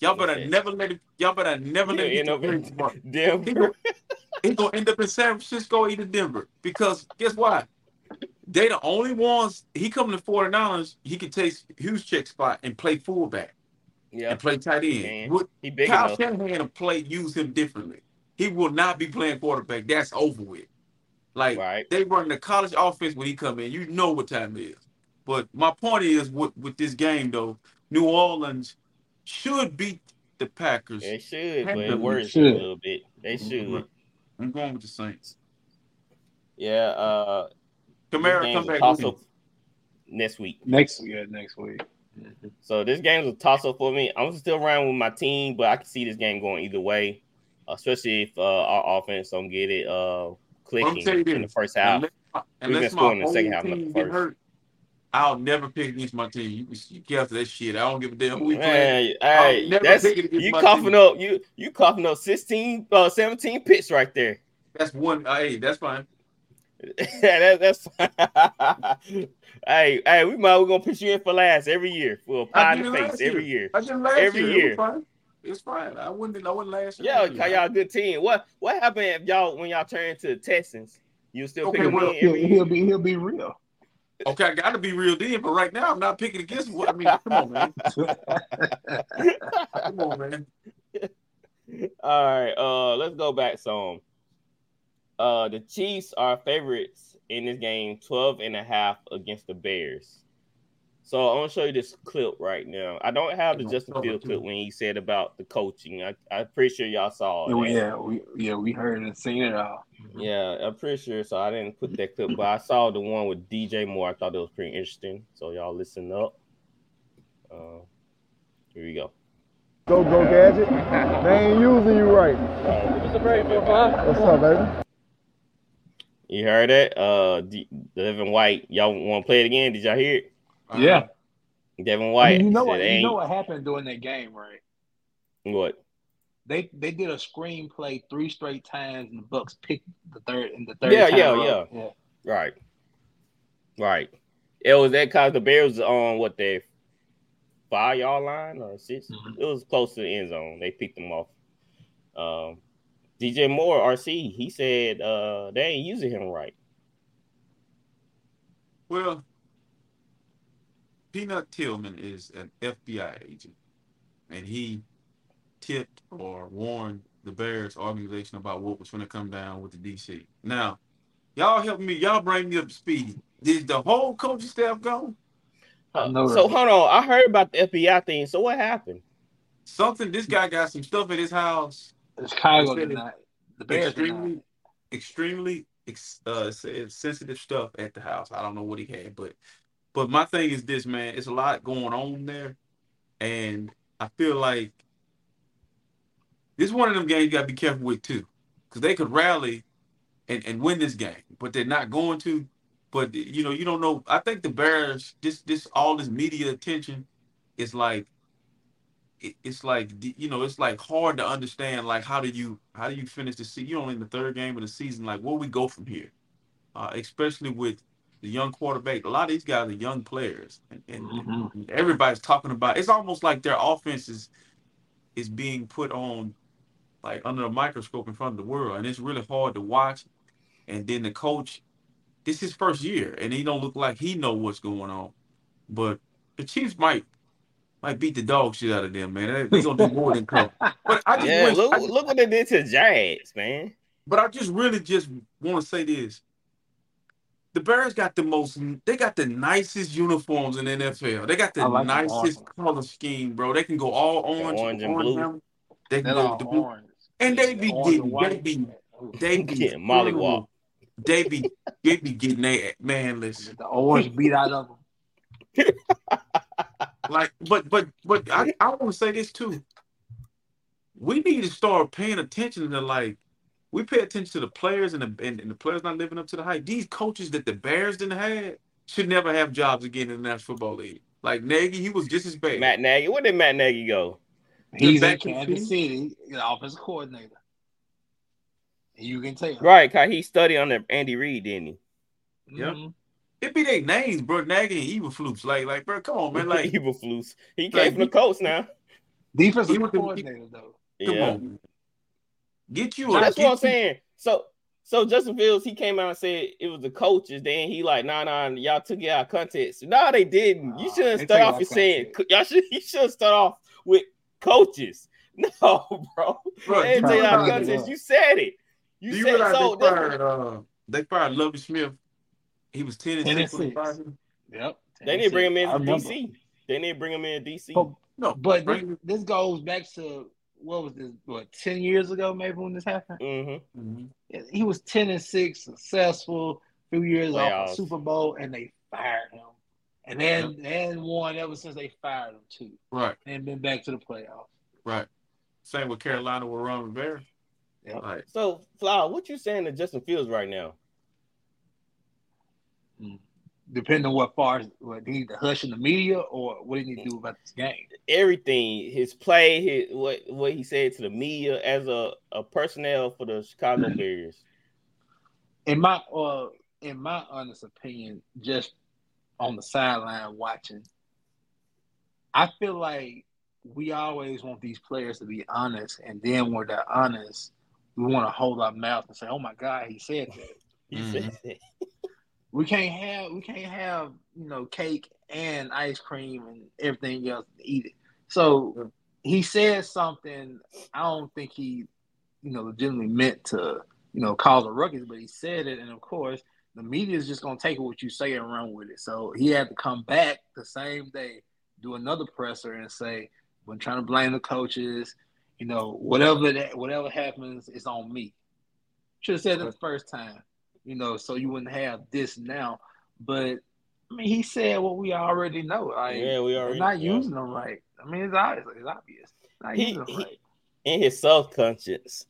Y'all better Okay. never let it. Y'all better never let You it. know, get to Denver. He Denver. gonna, he gonna end up in San Francisco, either Denver. Because guess what? They the only ones. He coming to 49ers. He can take Juszczyk spot and play fullback Yeah, and play tight end. can. Would he big Kyle enough. Shanahan will play use him differently. He will not be playing quarterback. That's over with. Like Right. they run the college offense when he come in. You know what time it is. But my point is with, with this game though, New Orleans should beat the Packers. They should, but Handle it works a little bit. They should. I'm going with the Saints. Yeah, uh this Kamara come back. toss with up next week. Next yeah, next week. So this game's a toss up for me. I'm still around with my team, but I can see this game going either way, especially if uh, our offense don't get it uh, clicking tell you in the first half. Unless, been unless my scoring in the whole second half, not the first. hurt, I'll never pick against my team. You, you careful that shit. I don't give a damn who we play. Man, hey, never that's pick against you my coughing team. up you you coughing up 16 uh 17 picks right there. That's one. uh, Hey, that's fine. yeah, that, that's hey, hey, we might we're gonna put you in for last every year for a pie in the it face last every year. I did last Every year. It year. was fine. It's fine. I wouldn't. I wouldn't last year. Yeah, cause y'all a good team. What what happened if y'all when y'all turn into the Texans? You still Okay, pick a well, He'll, he'll be he'll be real. Okay, I got to be real then, but right now I'm not picking against what I mean. Come on, man. Come on, man. All right, uh, let's go back some. Uh, the Chiefs are favorites in this game, 12 and a half against the Bears. So I'm gonna show you this clip right now. I don't have the Justin Field clip when he said about the coaching. I, I'm pretty sure y'all saw it. yeah, we yeah we heard and seen it all. Yeah, I'm pretty sure. So I didn't put that clip, but I saw the one with DJ Moore. I thought it was pretty interesting. So y'all listen up. Uh, here we go. Go, go, gadget. They ain't using you right. What's up, baby? You heard it? Uh, D- Devin White. Y'all want to play it again? Did y'all hear it? Uh-huh. Yeah. Devin I White. mean, you know what? You know what happened during that game, right? what? They they did a screenplay three straight times, and the Bucks picked the third in the third. Yeah, time yeah, up. yeah. Right. Right. It was that cause the Bears on what their five yard line or 6 Mhm. It was close to the end zone. They picked them off. Um, DJ Moore, RC, he said uh, they ain't using him right. Well, Peanut Tillman is an FBI agent, and he tipped or warned the Bears organization about what was going to come down with the DC. Now, y'all help me. Y'all bring me up to speed. Did the whole coaching staff go? Uh, No, so right. hold on, I heard about the FBI thing. So what happened? Something. This guy got some stuff at his house. Chicago They said did not. The Bears extremely, not. extremely ex- uh, sensitive stuff at the house. I don't know what he had, but but my thing is this, man. It's a lot going on there, and I feel like this one of them games you got to be careful with too, because they could rally and and win this game, but they're not going to. But you know, you don't know. I think the Bears, this this all this media attention, is like it's like you know it's like hard to understand like how do you how do you finish the season you're only in the third game of the season like where we go from here? Uh, especially with the young quarterback a lot of these guys are young players and, and, Mhm. and everybody's talking about it's almost like their offense is is being put on like under a microscope in front of the world and it's really hard to watch. And then the coach this is his first year and he don't look like he know what's going on. But the Chiefs might might beat the dog shit out of them, man. They, they gonna do more than come. But I just, Yeah, wish- look I just- look what they did to the Giants, man. but I just really just want to say this: the Bears got the most, they got the nicest uniforms in the NFL. They got the like nicest orange color scheme, bro. They can go all orange, orange and blue. helmet. They can They're go the blue, orange. and they be orange getting, they white. be, Ooh. they be Getting mollywop. They be, they be getting they man. Listen, The orange beat out of them. like but but but I, I want to say this too. We need to start paying attention to like we pay attention to the players and the and, and the players not living up to the hype. These coaches that the Bears didn't have should never have jobs again in the National Football League. Like Nagy, he was just as bad. Matt Nagy. Where did Matt Nagy go? He's in back to Kansas City, the offensive coordinator. You can tell. Right, cause he studied under Andy Reid, didn't he? Yeah. Mhm. It be their names, bro. Nagy and Eberflus. Like, like, bro, come on, man. Like, Eberflus. He Like, came from the he- Colts now. Defensive He was the- coordinator, though. come Yeah. on. Get you So that's get what I'm you- saying. So so Justin Fields, he came out and said it was the coaches. Then he like, nah, nah, y'all took it out of context. No, they didn't. You shouldn't they start off out with saying y'all should you should start off with coaches. No, bro. Bro, they didn't take out of you context. realize- You said it. You you said so. they that's- fired uh they fired Lovie Smith? He was 10 and 10 6 and when they six. Yep. They didn't bring him in I to. DC. They didn't bring him in to DC. But, No, but this, bring- this goes back to what was this? What ten years ago? Maybe when this happened. hmm Mhm. He was ten and six, successful, few years off Playoffs. the Super Bowl, and they fired him. And then they hadn't won ever since they fired him too. Right, And ain't been back to the playoffs. right. Same with Carolina with Ron Rivera. Yep. Like, So, Flower, what you saying to Justin Fields right now? Depending on what far what they need to hush in the media or what they need to do about this game. Everything, his play, his what what he said to the media as a, a personnel for the Chicago Bears. In my uh in my honest opinion, just on the sideline watching, I feel like we always want these players to be honest, and then when they're honest, we want to hold our mouth and say, "Oh my God, he said that." He Mhm. said that. We can't have we can't have you know cake and ice cream and everything else to eat it. So he said something. I don't think he, you know, legitimately meant to, you know, cause a ruckus, but he said it, and of course, the media is just gonna take what you say and run with it. So he had to come back the same day, do another presser, and say, "When trying to blame the coaches, you know, whatever that whatever happens, it's on me." Should have said it the first time, you know, so you wouldn't have this now. But I mean, he said what we already know. Like, Yeah, we they're already not yeah. using them right. I mean, it's obvious. It's obvious. Not He- using them he- right. In his subconscious,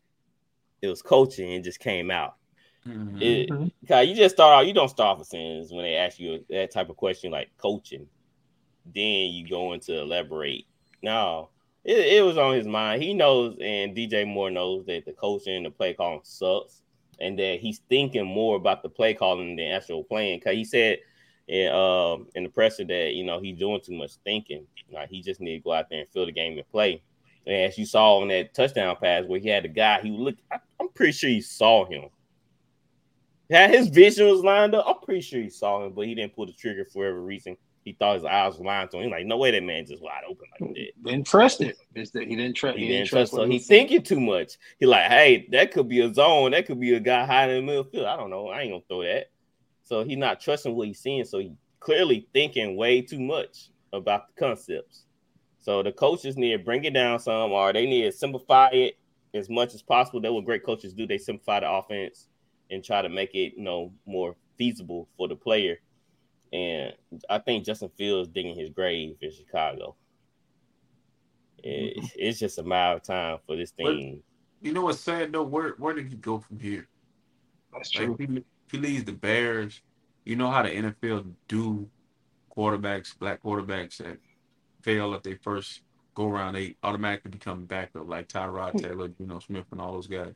it was coaching and just came out. mhm. It, Mhm. Cause you just start out, you don't start off with saying when they ask you that type of question like coaching, then you go into elaborate. No, it, it was on his mind. He knows, and DJ Moore knows that the coaching and the play calling sucks, and that he's thinking more about the play calling than actual playing. Cause he said in um in the presser that you know he's doing too much thinking. Like he just need to go out there and feel the game and play. And as you saw on that touchdown pass where he had the guy, he looked. I, I'm pretty sure he saw him. Yeah, his vision was lined up. I'm pretty sure he saw him, but he didn't pull the trigger for whatever reason. He thought his eyes were lying to him. He's like, no way, that man just wide open like that. Didn't trust it. It's that he didn't trust. He, He, didn't trust, so he thinking too much. He like, hey, that could be a zone. That could be a guy hiding in the middle field. I don't know. I ain't gonna throw that. So he not trusting what he's seeing. So he clearly thinking way too much about the concepts. So the coaches need to bring it down some, or they need to simplify it as much as possible. That's what great coaches do. They simplify the offense and try to make it, you know, more feasible for the player. And I think Justin Fields digging his grave in Chicago. It- mm-hmm. it's just a matter of time for this thing. You know what's sad though? Where where did he go from here? That's true. Like he, he leaves the Bears. You know how the NFL do quarterbacks, black quarterbacks that fail at their first go around, they automatically become backup, like Tyrod hmm. Taylor, you know, Smith, and all those guys.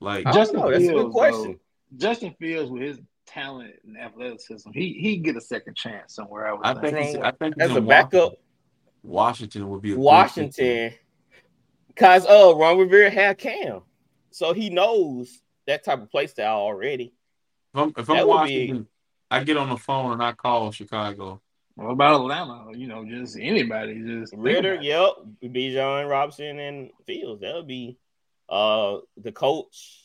Like I Justin know. That's a good Fields, question. though, Justin Fields with his talent and athleticism, he he get a second chance somewhere. I would I think. think I think As a backup, Washington. Washington would be a. Washington, because oh, Ron Rivera had Cam, so he knows that type of play style already. If I'm, if That I'm would be- I get on the phone and I call Chicago. What about Atlanta? You know, just anybody. Just think Ridder, about it. yep, Bijan Robinson and Fields. That would be uh the coach.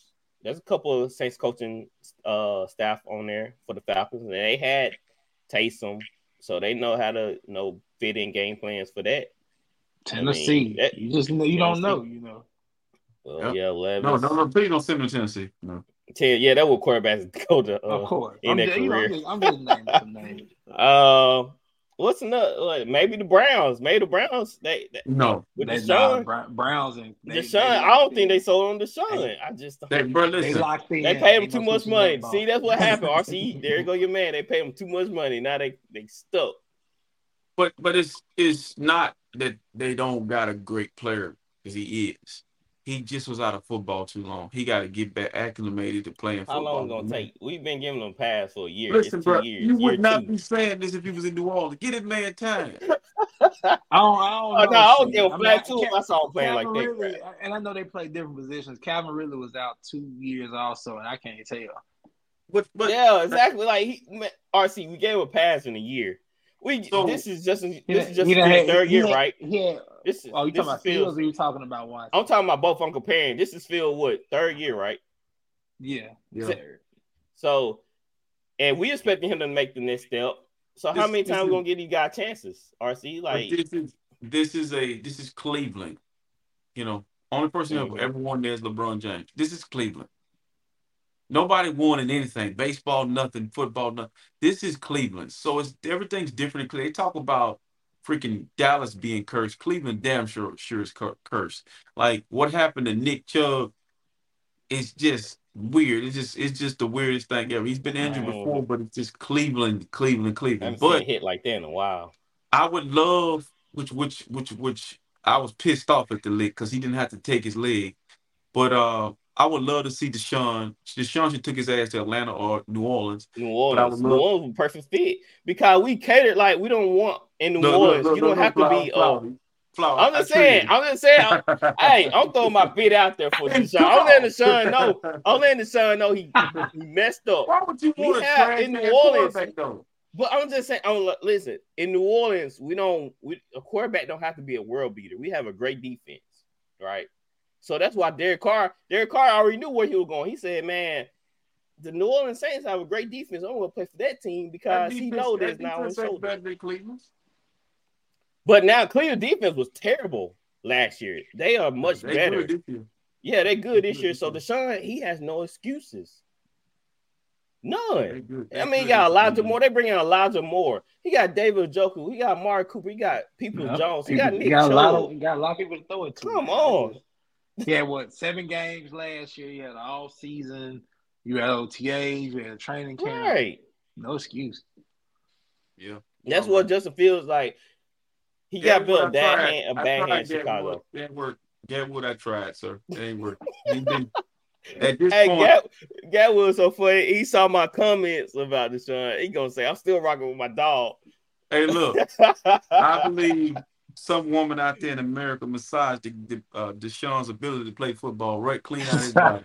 There's a couple of Saints coaching uh staff on there for the Falcons, and they had Taysom, so they know how to you know fit in game plans for that. Tennessee. that- you just know, you don't know. You know. Well, Yep. yeah, Levis. No, no, no, please don't send me to Tennessee. No. Tell- yeah, that would quarterbacks go to uh, of course. in I'm their just, you know, I'm just, I'm just naming some names. Uh, what's another? Like, maybe the Browns. Maybe the Browns. They, they No. with They, Deshaun. nah, Browns and they, Deshaun. they I don't locked think they sold on Deshaun. I just They, bro, They listen. locked in. they paid him too much money. ball. See, that's what happened. RC, there you go, your man. They paid him too much money. Now they they stuck. But but it's it's not that they don't got a great player because he is. He just was out of football too long. He got to get back acclimated to playing How football. How long it gonna take? We've been giving them a pass for a year. Listen, it's two bro, years. you year would not two. be saying this if he was in New Orleans. Get his man time. I don't, I don't Oh, know. no, I don't shit. give a I mean, flag I too. I saw him playing like Calvin that. Ridley, and I know they play different positions. Calvin Ridley was out two years also, and I can't tell. But but yeah, exactly. Like he, RC, we gave him a pass in a year. We So- this is just this is just he his had- third he year, had- right? Yeah. This is oh, you talking about is Phil's- Fields or you talking about Washington? I'm talking about both. I'm comparing. This is Phil what third year, right? Yeah. Yeah. So, and we expecting him to make the next step. So how many times we gonna give these guys chances? RC, like this is this is a this is Cleveland. You know, only person Mhm. ever won there is LeBron James. This is Cleveland. Nobody won in anything. Baseball, nothing. Football, nothing. This is Cleveland. So it's everything's different in Cleveland. They talk about freaking Dallas being cursed. Cleveland damn sure sure is cur- cursed. Like what happened to Nick Chubb is just weird. It's just it's just the weirdest thing ever. He's been injured before, but it's just Cleveland, Cleveland, Cleveland. But hit like that in a while. I would love, which which which which I was pissed off at the leg because he didn't have to take his leg, but uh, I would love to see Deshaun. Deshaun should took his ass to Atlanta or New Orleans. New I Orleans, would New love- Orleans a perfect fit because we catered like we don't want in New look, Orleans. look, you don't have to Flower, be. Uh, Flower, Flower, I'm just saying. I'm just saying. I'm- hey, I'm throwing my bid out there for Deshaun. I'm letting Deshaun know. I'm letting Deshaun know he, he messed up. Why would you want to in New Orleans- though? But I'm just saying. I'm, listen, in New Orleans, we don't. We, a quarterback don't have to be a world beater. We have a great defense, right? So that's why Derek Carr. Derek Carr already knew where he was going. He said, "Man, the New Orleans Saints have a great defense. I'm going to play for that team because That he defense- know that that's not on his defense ain't shoulder." better than Cleveland's. But now Cleveland defense was terrible last year. They are much They better. good. Yeah, they're good this good year. this So year. Deshaun, he has no excuses. They None. good. I mean, he got this Elijah year. Moore. They bring in Elijah Moore. He got David Njoku. He got Mark Cooper. He got People Yeah. Jones. He got He Nick got a lot Chubb. of he got a lot of people to throw it to. Come on. He had what seven games last year. You had all season. You had OTAs. You had a training camp. Right. No excuse. Yeah. That's All what. Justin feels like. He got Gatwood, built a I bad tried. hand, a I bad tried hand in Gatwood. Chicago. That worked. Gatwood, I tried, sir. It ain't work. Been at this Hey, point. Gat, Gat was so funny. He saw my comments about this. Deshaun. He gonna say, "I'm still rocking with my dog." Hey, look. I believe some woman out there in America massaged the, the, uh, Deshaun's ability to play football right clean out his body.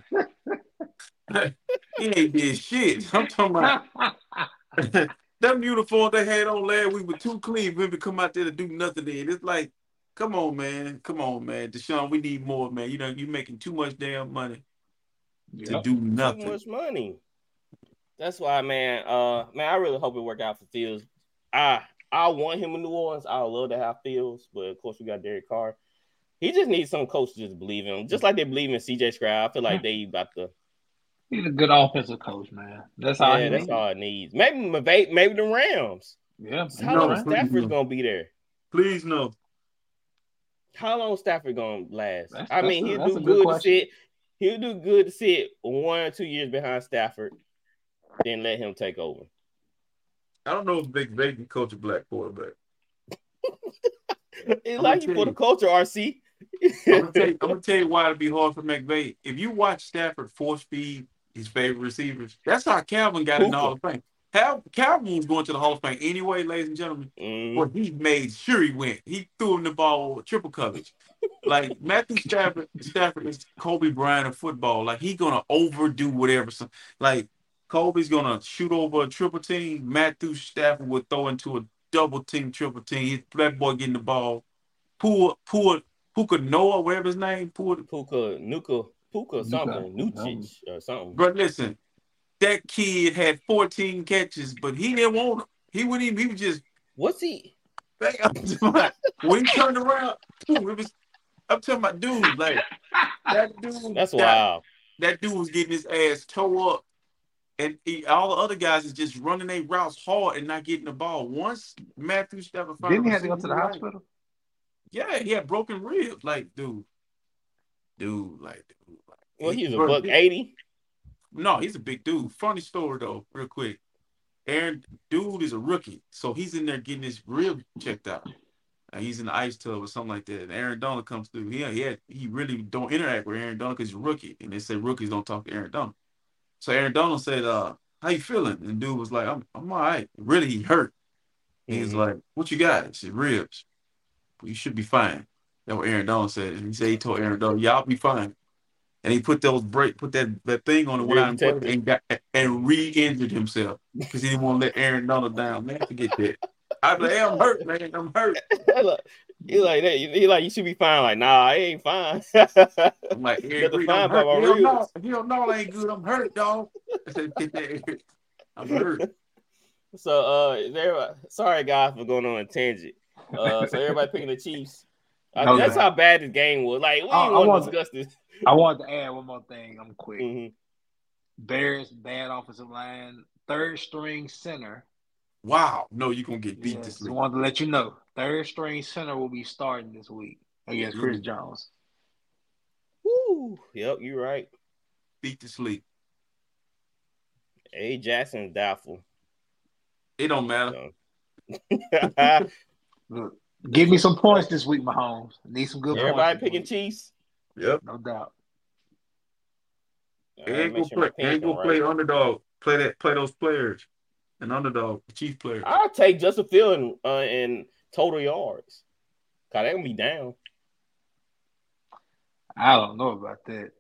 he ain't did shit. I'm talking about them uniforms they had on last We were too clean for him to come out there to do nothing in. It's like, come on, man. Come on, man. Deshaun, we need more, man. You know, you're making too much damn money to do nothing. Too much money. That's why, man. Uh, man, I really hope it work out for Fields. I I want him in New Orleans. I would love to have Fields, but of course we got Derek Carr. He just needs some coach to just believe in him, just like they believe in CJ Stroud. I feel like they about to. He's a good offensive coach, man. That's all Yeah, he that's needs. all it needs. Maybe McVay, maybe the Rams. Yeah. How No, long please Stafford's no. gonna be there? Please no. How long Stafford gonna last? That's- I that's mean, a- he'll do good good to question. sit. He'll do good to sit one or two years behind Stafford, then let him take over. I don't know if Big Bay can coach a black quarterback. It's like you for the culture, RC. I'm gonna, tell you, I'm gonna tell you why it'd be hard for McVay. If you watch Stafford force feed his favorite receivers, that's how Calvin got in the Hall of Fame. Cal- Calvin was going to the Hall of Fame anyway, ladies and gentlemen. Mm, Well, he made sure he went. He threw him the ball triple coverage. Like Matthew Stafford, Stafford is Kobe Bryant of football. Like he gonna overdo whatever. Like Kobe's gonna shoot over a triple team. Matthew Stafford would throw into a double team, triple team. His black boy getting the ball. Pull, pull, Puka Noah, whatever his name. Pull, Puka, Nuka, Puka, Nuka. something, Nucic or something. but listen, that kid had 14 catches, but he didn't want him. He wouldn't even. He was just What's he? when he turned around, boom, it was. I'm talking about dude, like that dude. That's that, wild. That dude was getting his ass toe up, and he, all the other guys is just running their routes hard and not getting the ball. Once Matthew Stafford found Didn't he have to go to the he hospital? Yeah, he had broken ribs. Like, dude, dude, like, dude, like Well, he was a bro, buck eighty. No, he's a big dude. Funny story though, real quick. Aaron, dude is a rookie, so he's in there getting his rib checked out. And he's in the ice tub or something like that. And Aaron Donald comes through. He he, had, he really don't interact with Aaron Donald because he's a rookie, and they say rookies don't talk to Aaron Donald. So Aaron Donald said, "Uh, how you feeling?" And dude was like, "I'm I'm all right." Really, he hurt. He's Mhm. like, "What you got?" He said, "Ribs." You should be fine. That's what Aaron Donald said. And he said he told Aaron Donald, "Y'all be fine." And he put those break, put that, that thing on the protector. and got and re-injured himself because he didn't want to let Aaron Donald down. Man, forget that. I was like, hey, I'm hurt, man. I'm hurt. he like that. He like you should be fine. Like nah, I ain't fine. I'm like, Reed, fine I'm hurt. Hell no, ribs. hell no, I ain't good. I'm hurt, dog. I said, get that. Aaron. I'm hurt. so uh, everybody, sorry guys for going on a tangent. Uh, so everybody picking the Chiefs. No that's how bad this game was. Like we I- I want to discuss this. I wanted to add one more thing. I'm quick. Mhm. Bears bad offensive line, third string center. Wow. No, you're going to get beat Yes, this just week. wanted to let you know. Third string center will be starting this week against Chris. Jones. Woo. Yep, you're right. Beat to sleep. A Jackson's doubtful. It don't matter. So. Look, give me some points this week, Mahomes. Need some good Everybody points. this picking week. Chiefs. Yep. No doubt. All They right, ain't make gonna play. They ain't pants gonna play right. underdog. Play that. Play those players. An underdog, the chief player. I'll take Justin Field in, uh, in total yards. Cause they gonna be down. I don't know about that.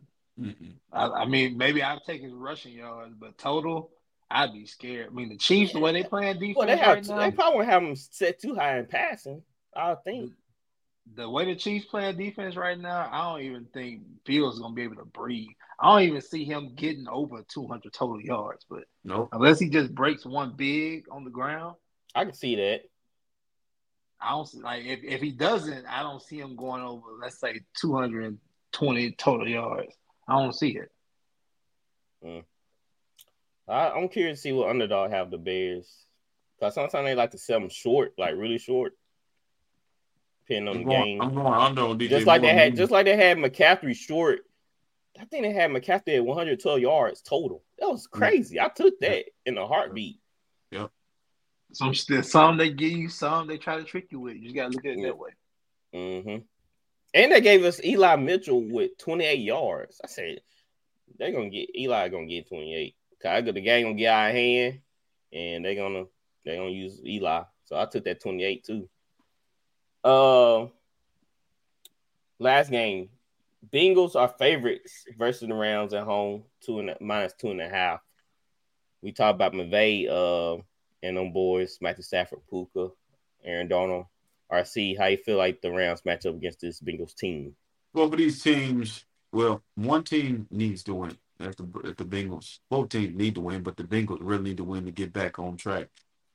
Mm-mm. I, I mean, maybe I'll take his rushing yards, but total, I'd be scared. I mean, the Chiefs, the way they playing defense Well, they have right they probably won't have them set too high in passing. I think. the way the Chiefs playing defense right now, I don't even think Fields is gonna be able to breathe. I don't even see him getting over 200 total yards, but Nope. unless he just breaks one big on the ground, I can see that. I don't see, like if, if he doesn't, I don't see him going over let's say 220 total yards. I don't see it. Mm. I, I'm curious to see what underdog have the Bears. Cause sometimes they like to sell them short, like really short, depending on I'm the going, game. I'm going under on DJ just like they Moore. had, just like they had McCaffrey short. I think they had McCaffrey at 112 yards total. That was crazy. I took that in a heartbeat. Some still some they give you, some they try to trick you with. You just gotta look at it Yeah. that way. Mm-hmm. And they gave us Eli Mitchell with 28 yards. I said they're gonna get Eli gonna get 28. Cause I got the game gonna get out of hand, and they're gonna they're gonna use Eli. So I took that 28 too. Uh, last game, Bengals are favorites versus the Rams at home, two and a, minus two and a half. We talked about McVay uh and them boys, Matthew Stafford, Puka, Aaron Donald, RC. How you feel like the Rams match up against this Bengals team? Both of these teams, well, one team needs to win. That's the, that's the Bengals. Both teams need to win, but the Bengals really need to win to get back on track.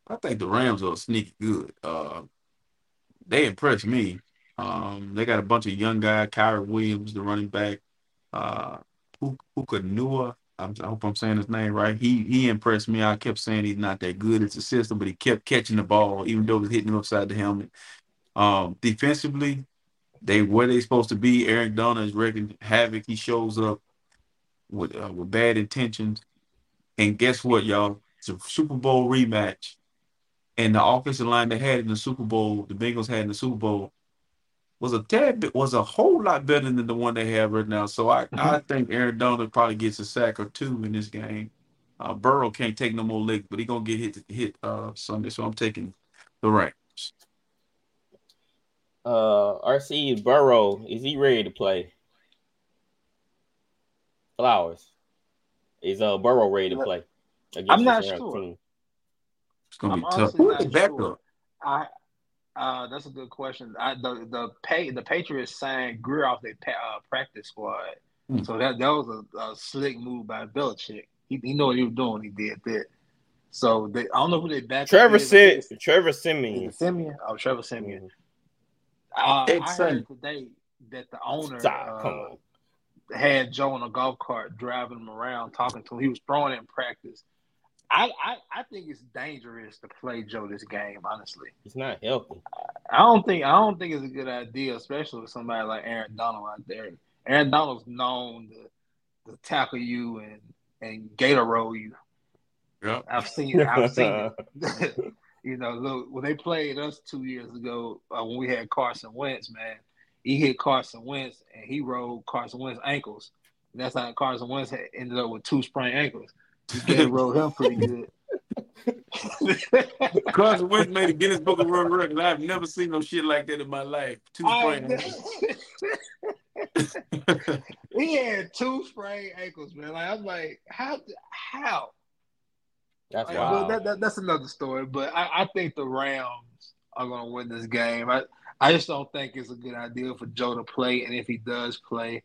I think the Rams are sneaky good. Uh, they impressed me. Um, they got a bunch of young guys, Kyren Williams, the running back, uh, Hukanua. I'm, I hope I'm saying his name right. He he impressed me. I kept saying he's not that good. It's a system, but he kept catching the ball, even though it was hitting him upside the helmet. Um, defensively, they where they supposed to be. Eric Donald is wreaking havoc. He shows up with uh, with bad intentions, and guess what, y'all? It's a Super Bowl rematch, and the offensive line they had in the Super Bowl, the Bengals had in the Super Bowl, was a tad bit was a whole lot better than the one they have right now. So I, mm-hmm. I think Aaron Donald probably gets a sack or two in this game. Uh, Burrow can't take no more licks, but he's gonna get hit hit uh, Sunday. So I'm taking the Rams. Uh, RC Burrow is he ready to play? Flowers is uh Burrow ready to play? I'm not sure. Team? It's gonna I'm be tough. Who's the backup? Sure. I uh, that's a good question. I, the the pay the Patriots signed Grier off their uh, practice squad, hmm. so that that was a, a, slick move by Belichick. He, he know what he was doing. He did that. So they, I don't know who they back. Trevor said Trevor Siemian. Siemian. Oh, Trevor Siemian. Mm-hmm. Uh, I heard today that the owner Stop, uh, had Joe in a golf cart driving him around, talking to him. He was throwing it in practice. I, I, I think it's dangerous to play Joe this game. Honestly, it's not healthy. I don't think I don't think it's a good idea, especially with somebody like Aaron Donald out there. Aaron Donald's known to, to tackle you and and gator roll you. Yeah, I've seen I've seen it. you know, look when they played us two years ago uh, when we had Carson Wentz, man, he hit Carson Wentz and he rolled Carson Wentz ankles. And that's how Carson Wentz ended up with two sprained ankles. Gator rolled him pretty good. Carson Wentz made a Guinness Book of World Records. I've never seen no shit like that in my life. Two sprained he had two sprained ankles, man. Like I'm like, how? How? That's like, wild. That, that, that's another story. But I, I think the Rams are going to win this game. I, I just don't think it's a good idea for Joe to play. And if he does play,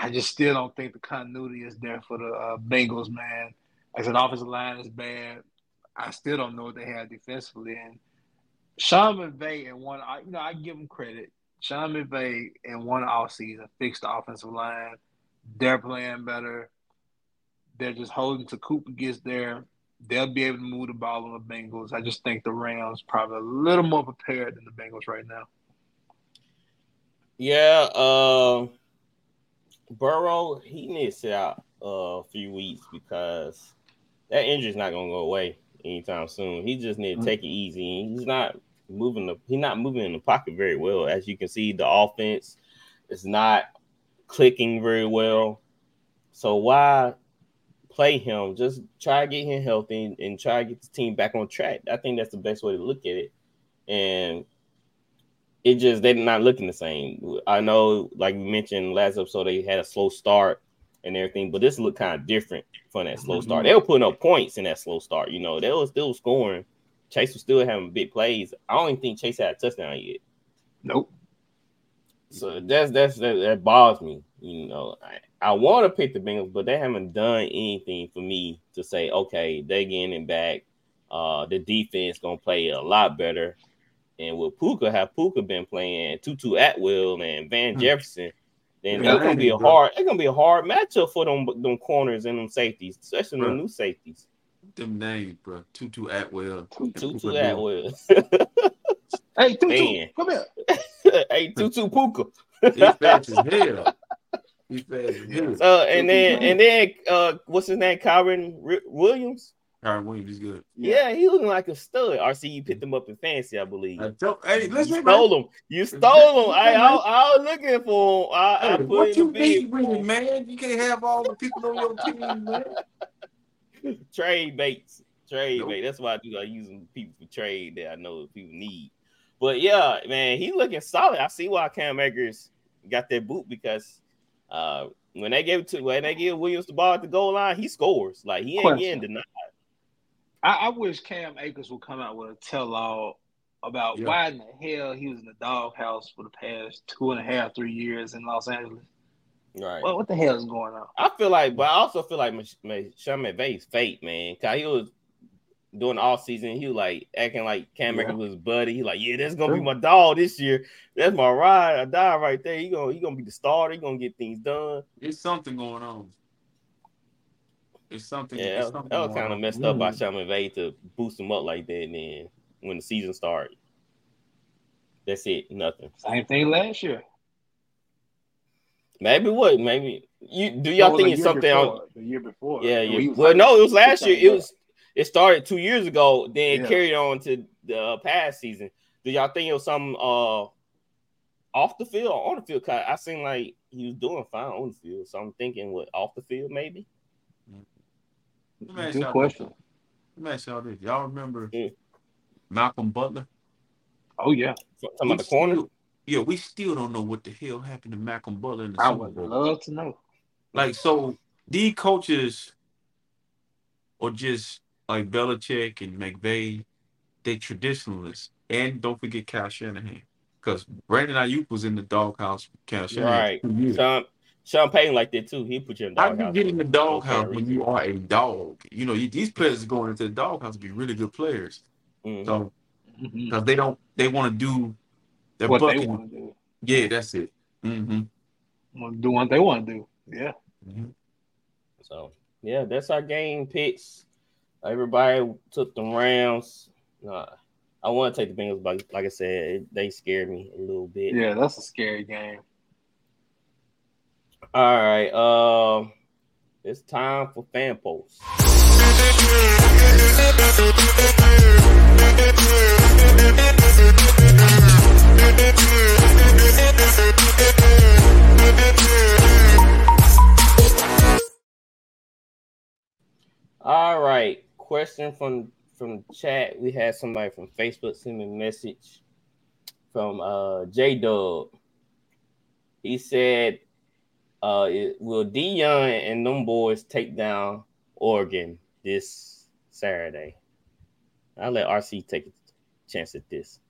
I just still don't think the continuity is there for the uh, Bengals, man. As an offensive line is bad. I still don't know what they have defensively. And Sean McVay and one, you know, I give him credit. Sean McVay in one off season fixed the offensive line. They're playing better. They're just holding to Cooper gets there. They'll be able to move the ball on the Bengals. I just think the Rams probably a little more prepared than the Bengals right now. Yeah, uh, Burrow, he needs to sit out a few weeks because that injury's not gonna go away anytime soon. He just need to take it easy. He's not moving the he's not moving in the pocket very well. As you can see, the offense is not clicking very well. So why play him? Just try to get him healthy and try to get the team back on track. I think that's the best way to look at it. And it just they're not looking the same. I know, like we mentioned last episode, they had a slow start and everything, but this looked kind of different from that slow start. They were putting up points in that slow start. You know, they were still scoring. Chase was still having big plays. I don't even think Chase had a touchdown yet. Nope. So that's that's that, that bothers me. You know, I, I want to pick the Bengals, but they haven't done anything for me to say, okay, they're getting back. Uh, the defense gonna play a lot better. And with Puka, have Puka been playing Tutu Atwell and Van hmm. Jefferson, then yeah, it's gonna be a hard. It's gonna be a hard matchup for them them corners and them safeties, especially bro. the new safeties. Them names, bro. Tutu Atwell. Tutu Atwell. hey, Tutu, Man. come here. hey, Tutu Puka. He's fast as hell. He's fast as hell. Uh, and then and then uh, what's his name? Kyren Williams. Kyren Williams is good. Yeah. yeah, he looking like a stud. RC, you picked him up in fancy, I believe. I don't, hey, let's you stole him. You stole him. I, I, I, was looking for him. I, hey, I put what you need, really, man? You can't have all the people on your team, man. trade baits, trade nope. bait. That's why I do. I use people for trade that I know people need. But yeah, man, he's looking solid. I see why Cam Akers got that boot because uh, when they gave it to when they give Williams the ball at the goal line, he scores. Like he ain't Question. getting denied. I, I wish Cam Akers would come out with a tell all about Yeah. why in the hell he was in the doghouse for the past two and a half, three years in Los Angeles. Right. What, what the hell is going on? I feel like, but I also feel like Mich- Mich- Sean McVay's fake, man. Cause he was doing all season, he was like acting like Cam Yeah. Akers was his buddy. He like, yeah, that's gonna be my dog this year. That's my ride or die right there. He gonna he gonna be the starter. He gonna get things done. It's something going on. It's something. Yeah, it's that, something that was kind of on. messed up by. Sean McVay to boost him up like that. And then when the season started, that's it. Nothing. Same thing last year. Maybe what? Maybe you do y'all think it's something? before, on, the year before. yeah, yeah. he Well, like- no, it was last year. It was. It started two years ago. Then Yeah. carried on to the uh, past season. Do y'all think it was some uh off the field or on the field? 'Cause I seem like he was doing fine on the field, so I'm thinking what off the field maybe. Let me ask Good y'all question. Let me ask y'all this. Y'all remember Mm. Malcolm Butler? Oh yeah, Talking about the corner. Still, yeah, we still don't know what the hell happened to Malcolm Butler in the I Super would Bowl. love to know. Like, so these coaches or just like Belichick and McVay, they traditionalists. And don't forget Kyle Shanahan. Because Brandon Aiyuk was in the doghouse with Kyle Shanahan. Right. for two years. Sean Sean Payton like that too. He put you in the doghouse. How you get in the doghouse when you are a dog? You know, you, these players are going into the doghouse to be really good players. Mhm. So because they don't, they want to do their What they want to do, Yeah, that's it. Mm-hmm. Want to do what they want to do. Yeah. So yeah, that's our game picks. Everybody took them rounds. Nah, I want to take the Bengals, but like I said, it, they scared me a little bit. Yeah, that's a scary game. All right. Um, it's time for fan posts. All right. Question from from chat. We had somebody from Facebook send me a message from uh J Dub. He said, uh, it- will Deion and them boys take down Oregon this Saturday? I'll let RC take a chance at this.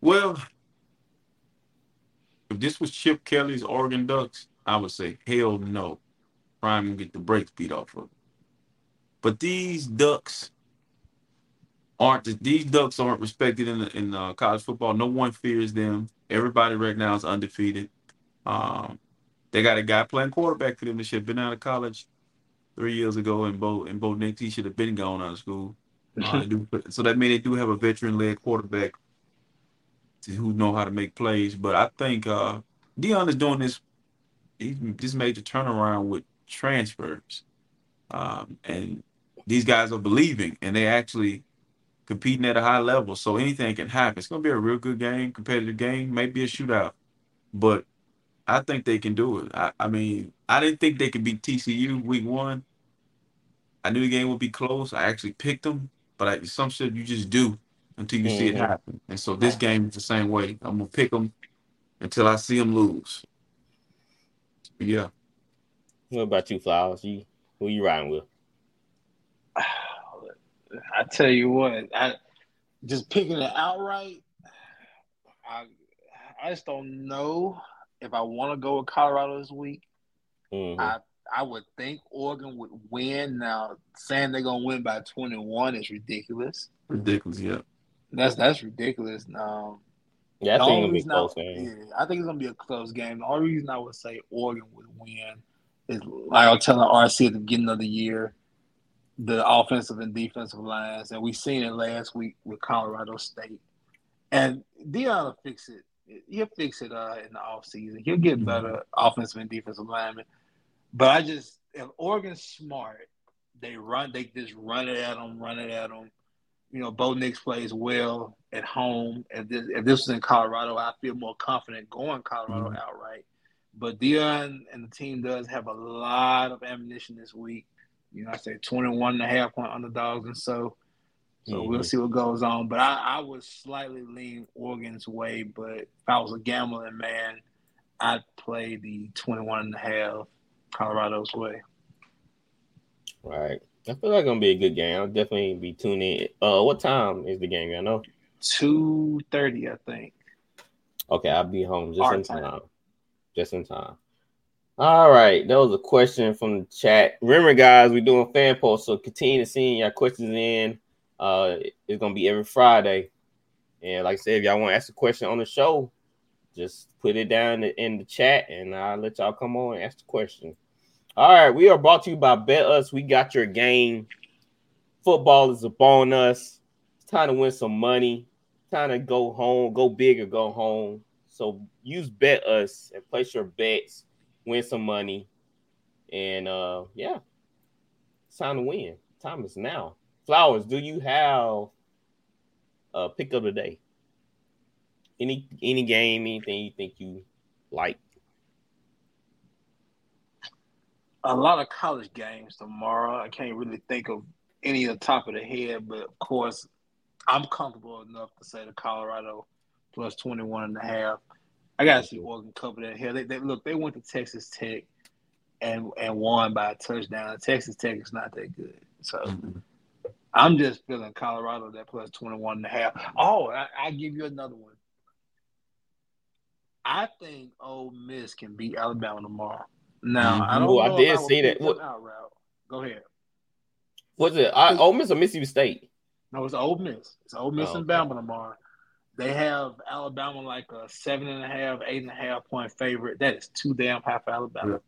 Well, if this was Chip Kelly's Oregon Ducks, I would say hell no. Prime will get the brakes beat off of. But these Ducks aren't these Ducks aren't respected in the, in uh, college football. No one fears them. Everybody right now is undefeated. Um, they got a guy playing quarterback for them that should have been out of college three years ago. And Bo and Bo Nix, he should have been gone out of school. Uh, do- so that means they do have a veteran-led quarterback to who know how to make plays. But I think uh Deion is doing this he this major turnaround with transfers. Um, and these guys are believing and they actually competing at a high level. So anything can happen. It's gonna be a real good game, competitive game, maybe a shootout. But I think they can do it. I, I mean, I didn't think they could beat TCU week one. I knew the game would be close. I actually picked them, but I, some shit you just do until you see it Mhm. happen. And so this game is the same way. I'm gonna pick them until I see them lose. Yeah, What about you, Flowers? You who you riding with? I tell you what, I just picking it outright. I I just don't know if I want to go with Colorado this week. Mhm. I I would think Oregon would win. Now saying they're gonna win by twenty one is ridiculous. ridiculous. Yeah, That's that's ridiculous. Um, yeah, I think only it'll be a reason I- close game. Yeah, I think it's gonna be a close game. The only reason I would say Oregon would win is like I was telling RC at the beginning of the year, the offensive and defensive lines, and we seen it last week with Colorado State. And Deion will fix it. He'll fix it uh, in the offseason. He'll get better offensive and defensive linemen. But I just if Oregon's smart, they run they just run it at them, run it at them. You know, Bo Nix plays well at home. If this if this was in Colorado, I feel more confident going Colorado Mhm. outright. But Deion and the team does have a lot of ammunition this week. You know, I say 21 and a half point underdogs and so. So we'll Mhm. see what goes on. But I, I would slightly lean Oregon's way. But if I was a gambling man, I'd play the 21 and a half Colorado's way. Right. I feel like it's gonna be a good game. I'll definitely be tuning in. Uh, what time is the game? I know. Two thirty, I think. Okay, I'll be home just Our in time. time. Just in time. All right, that was a question from the chat. Remember, guys, we're doing fan polls, so continue to send your questions in. Uh, it's gonna be every Friday, and like I said, if y'all want to ask a question on the show, just put it down in the chat, and I'll let y'all come on and ask the question. All right, we are brought to you by BetUS. We got your game. Football is upon us. It's time to win some money. Time to go home, go big or go home. So use BetUS and place your bets, win some money, and uh yeah, it's time to win. Time is now. Flowers, do you have a pick of the day? Any any game, anything you think you like? a lot of college games tomorrow. I can't really think of any of the top of the head, but of course, I'm comfortable enough to say the Colorado plus 21 and a half. I got to see Oregon cover that hill. They, they look, they went to Texas Tech and and won by a touchdown. Texas Tech is not that good. So mm-hmm. I'm just feeling Colorado that plus 21 and a half. Oh, I, I give you another one. I think Ole Miss can beat Alabama tomorrow. Now, I don't Oh, I did if see that. What- Go ahead. Was it I, Ole Miss or Mississippi State? No, it's Ole Miss. It's Ole Miss Oh, and okay. Bama tomorrow. They have Alabama like a seven and a half, eight and a half point favorite. That is too damn high for Alabama.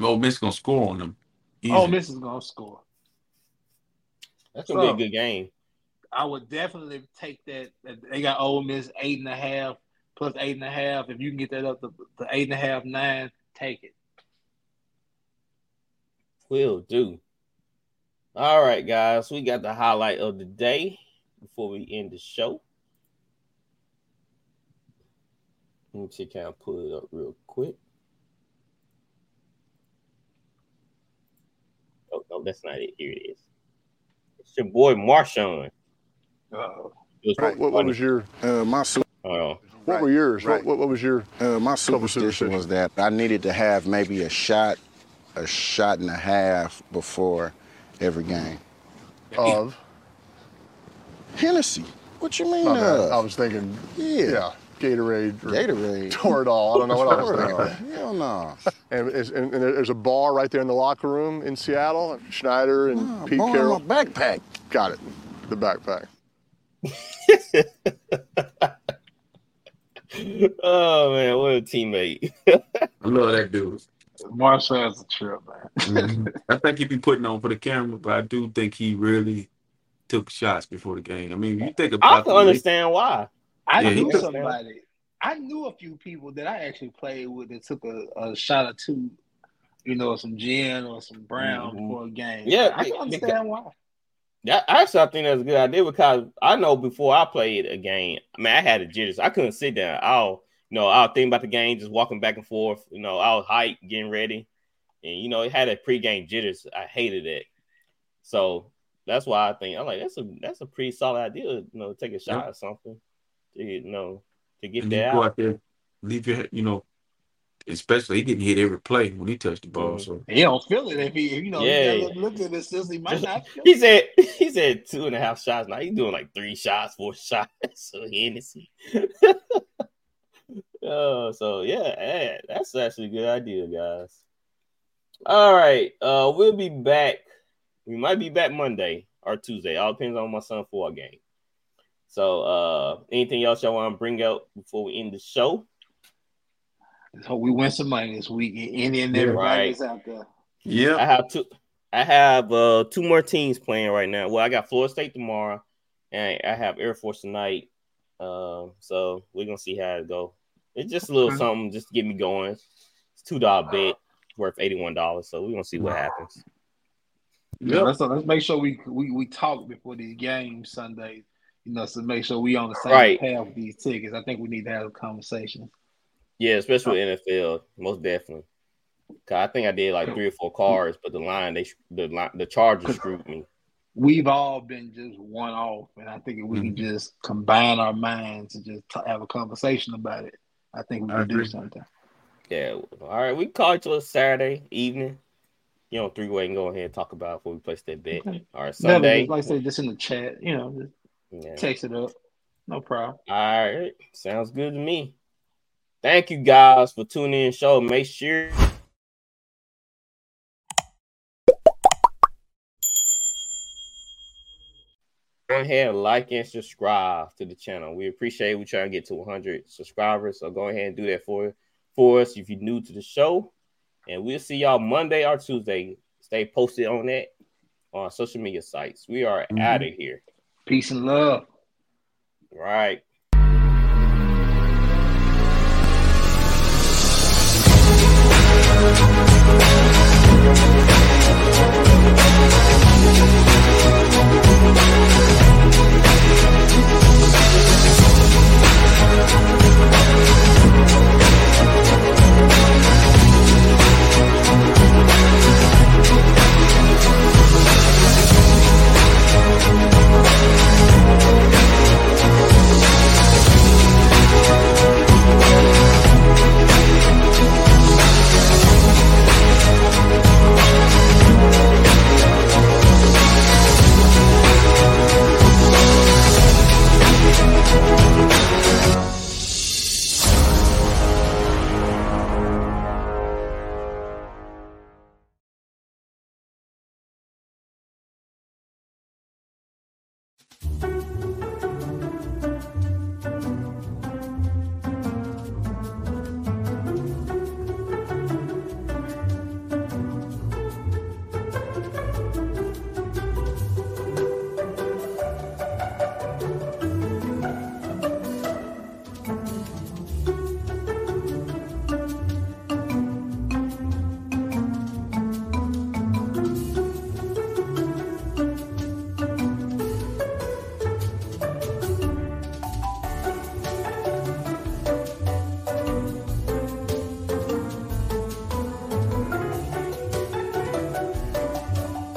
Ole Miss gonna score on them. Easy. Ole Miss is gonna score. That's gonna So- be a good game. I would definitely take that. They got Ole Miss eight and a half plus eight and a half. If you can get that up to, to eight and a half, nine, take it. Will do. All right, guys. We got the highlight of the day before we end the show. Let me see, can I pull it up real quick? Oh, no, that's not it. Here it is. It's your boy Marshawn. Uh, It was What, what, what was your Uh, my su- Oh, what were yours? right. What, what, what was your uh, my Couple superstition was that I needed to have maybe a shot, a shot and a half before every game. of? Hennessy. What you mean? My uh, I was thinking, yeah. yeah, Gatorade. Or Gatorade. Toradol. I don't know what I was Toradol. thinking. Hell no. And, and, and there's a bar right there in the locker room in Seattle. Schneider and Ah, Pete Carroll. my backpack. Got it. The backpack. oh man, what a teammate. I love that dude. Marshall's a trip, man. I think he'd be putting on for the camera, but I do think he really took shots before the game. I mean, you think about. I about can understand why. I Yeah, he knew took- somebody. I knew a few people that I actually played with that took a, a shot or two, you know, some gin or some brown Mhm. before a game. Yeah, I can understand why. That actually, I think that's a good idea because I know before I played a game, I mean, I had a jitters. I couldn't sit down. I'll, you know, I'll think about the game, just walking back and forth. You know, I'll hype, getting ready, and you know, it had a pregame jitters. I hated it, so that's why I think I'm like, that's a that's a pretty solid idea. You know, take a shot or something, you know, to get and you that go out. out there, leave your, you know, especially he didn't hit every play when he touched the ball. Mhm. So He don't feel it if he, you know, Yeah. he look at it since he might not He said he said two and a half shots. Now he's doing like three shots, four shots. So Hennessy. oh, so yeah, eh, that's actually a good idea, guys. All right, uh, we'll be back. We might be back Monday or Tuesday. All depends on my son for a game. So, uh, anything else y'all want to bring out before we end the show? Let's hope we win some money this week. Any and Yeah. everybody Right. out there. Yeah, I yeah, have two. I have uh two more teams playing right now. Well, I got Florida State tomorrow, and I have Air Force tonight. Um, so we're gonna see how it go. It's just a little Okay. something just to get me going. It's two dollar bet worth eighty one dollars. So we're gonna see what happens. Yeah, Yep. let's let's make sure we we we talk before these games Sunday. You know, so make sure we on the same Right. path with these tickets. I think we need to have a conversation. Yeah, especially with NFL, most definitely. Cause I think I did like three or four cards, but the line they the line the Chargers screwed me. We've all been just one off, and I think if we can Mm-hmm. just combine our minds and just t- have a conversation about it, I think we I can do something. Yeah. All right, we can call each other Saturday evening. you know, three way and go ahead and talk about it before we place that bet. Okay. All right, Never, Sunday. like I said, just in the chat, you know, just Yeah. text it up. No problem. All right, sounds good to me. Thank you guys for tuning in. Show. Make sure go ahead and like and subscribe to the channel. We appreciate. it. We try to get to 100 subscribers, so go ahead and do that for for us if you're new to the show. And we'll see y'all Monday or Tuesday. Stay posted on that on social media sites. We are mm-hmm. out of here. Peace and love. Right.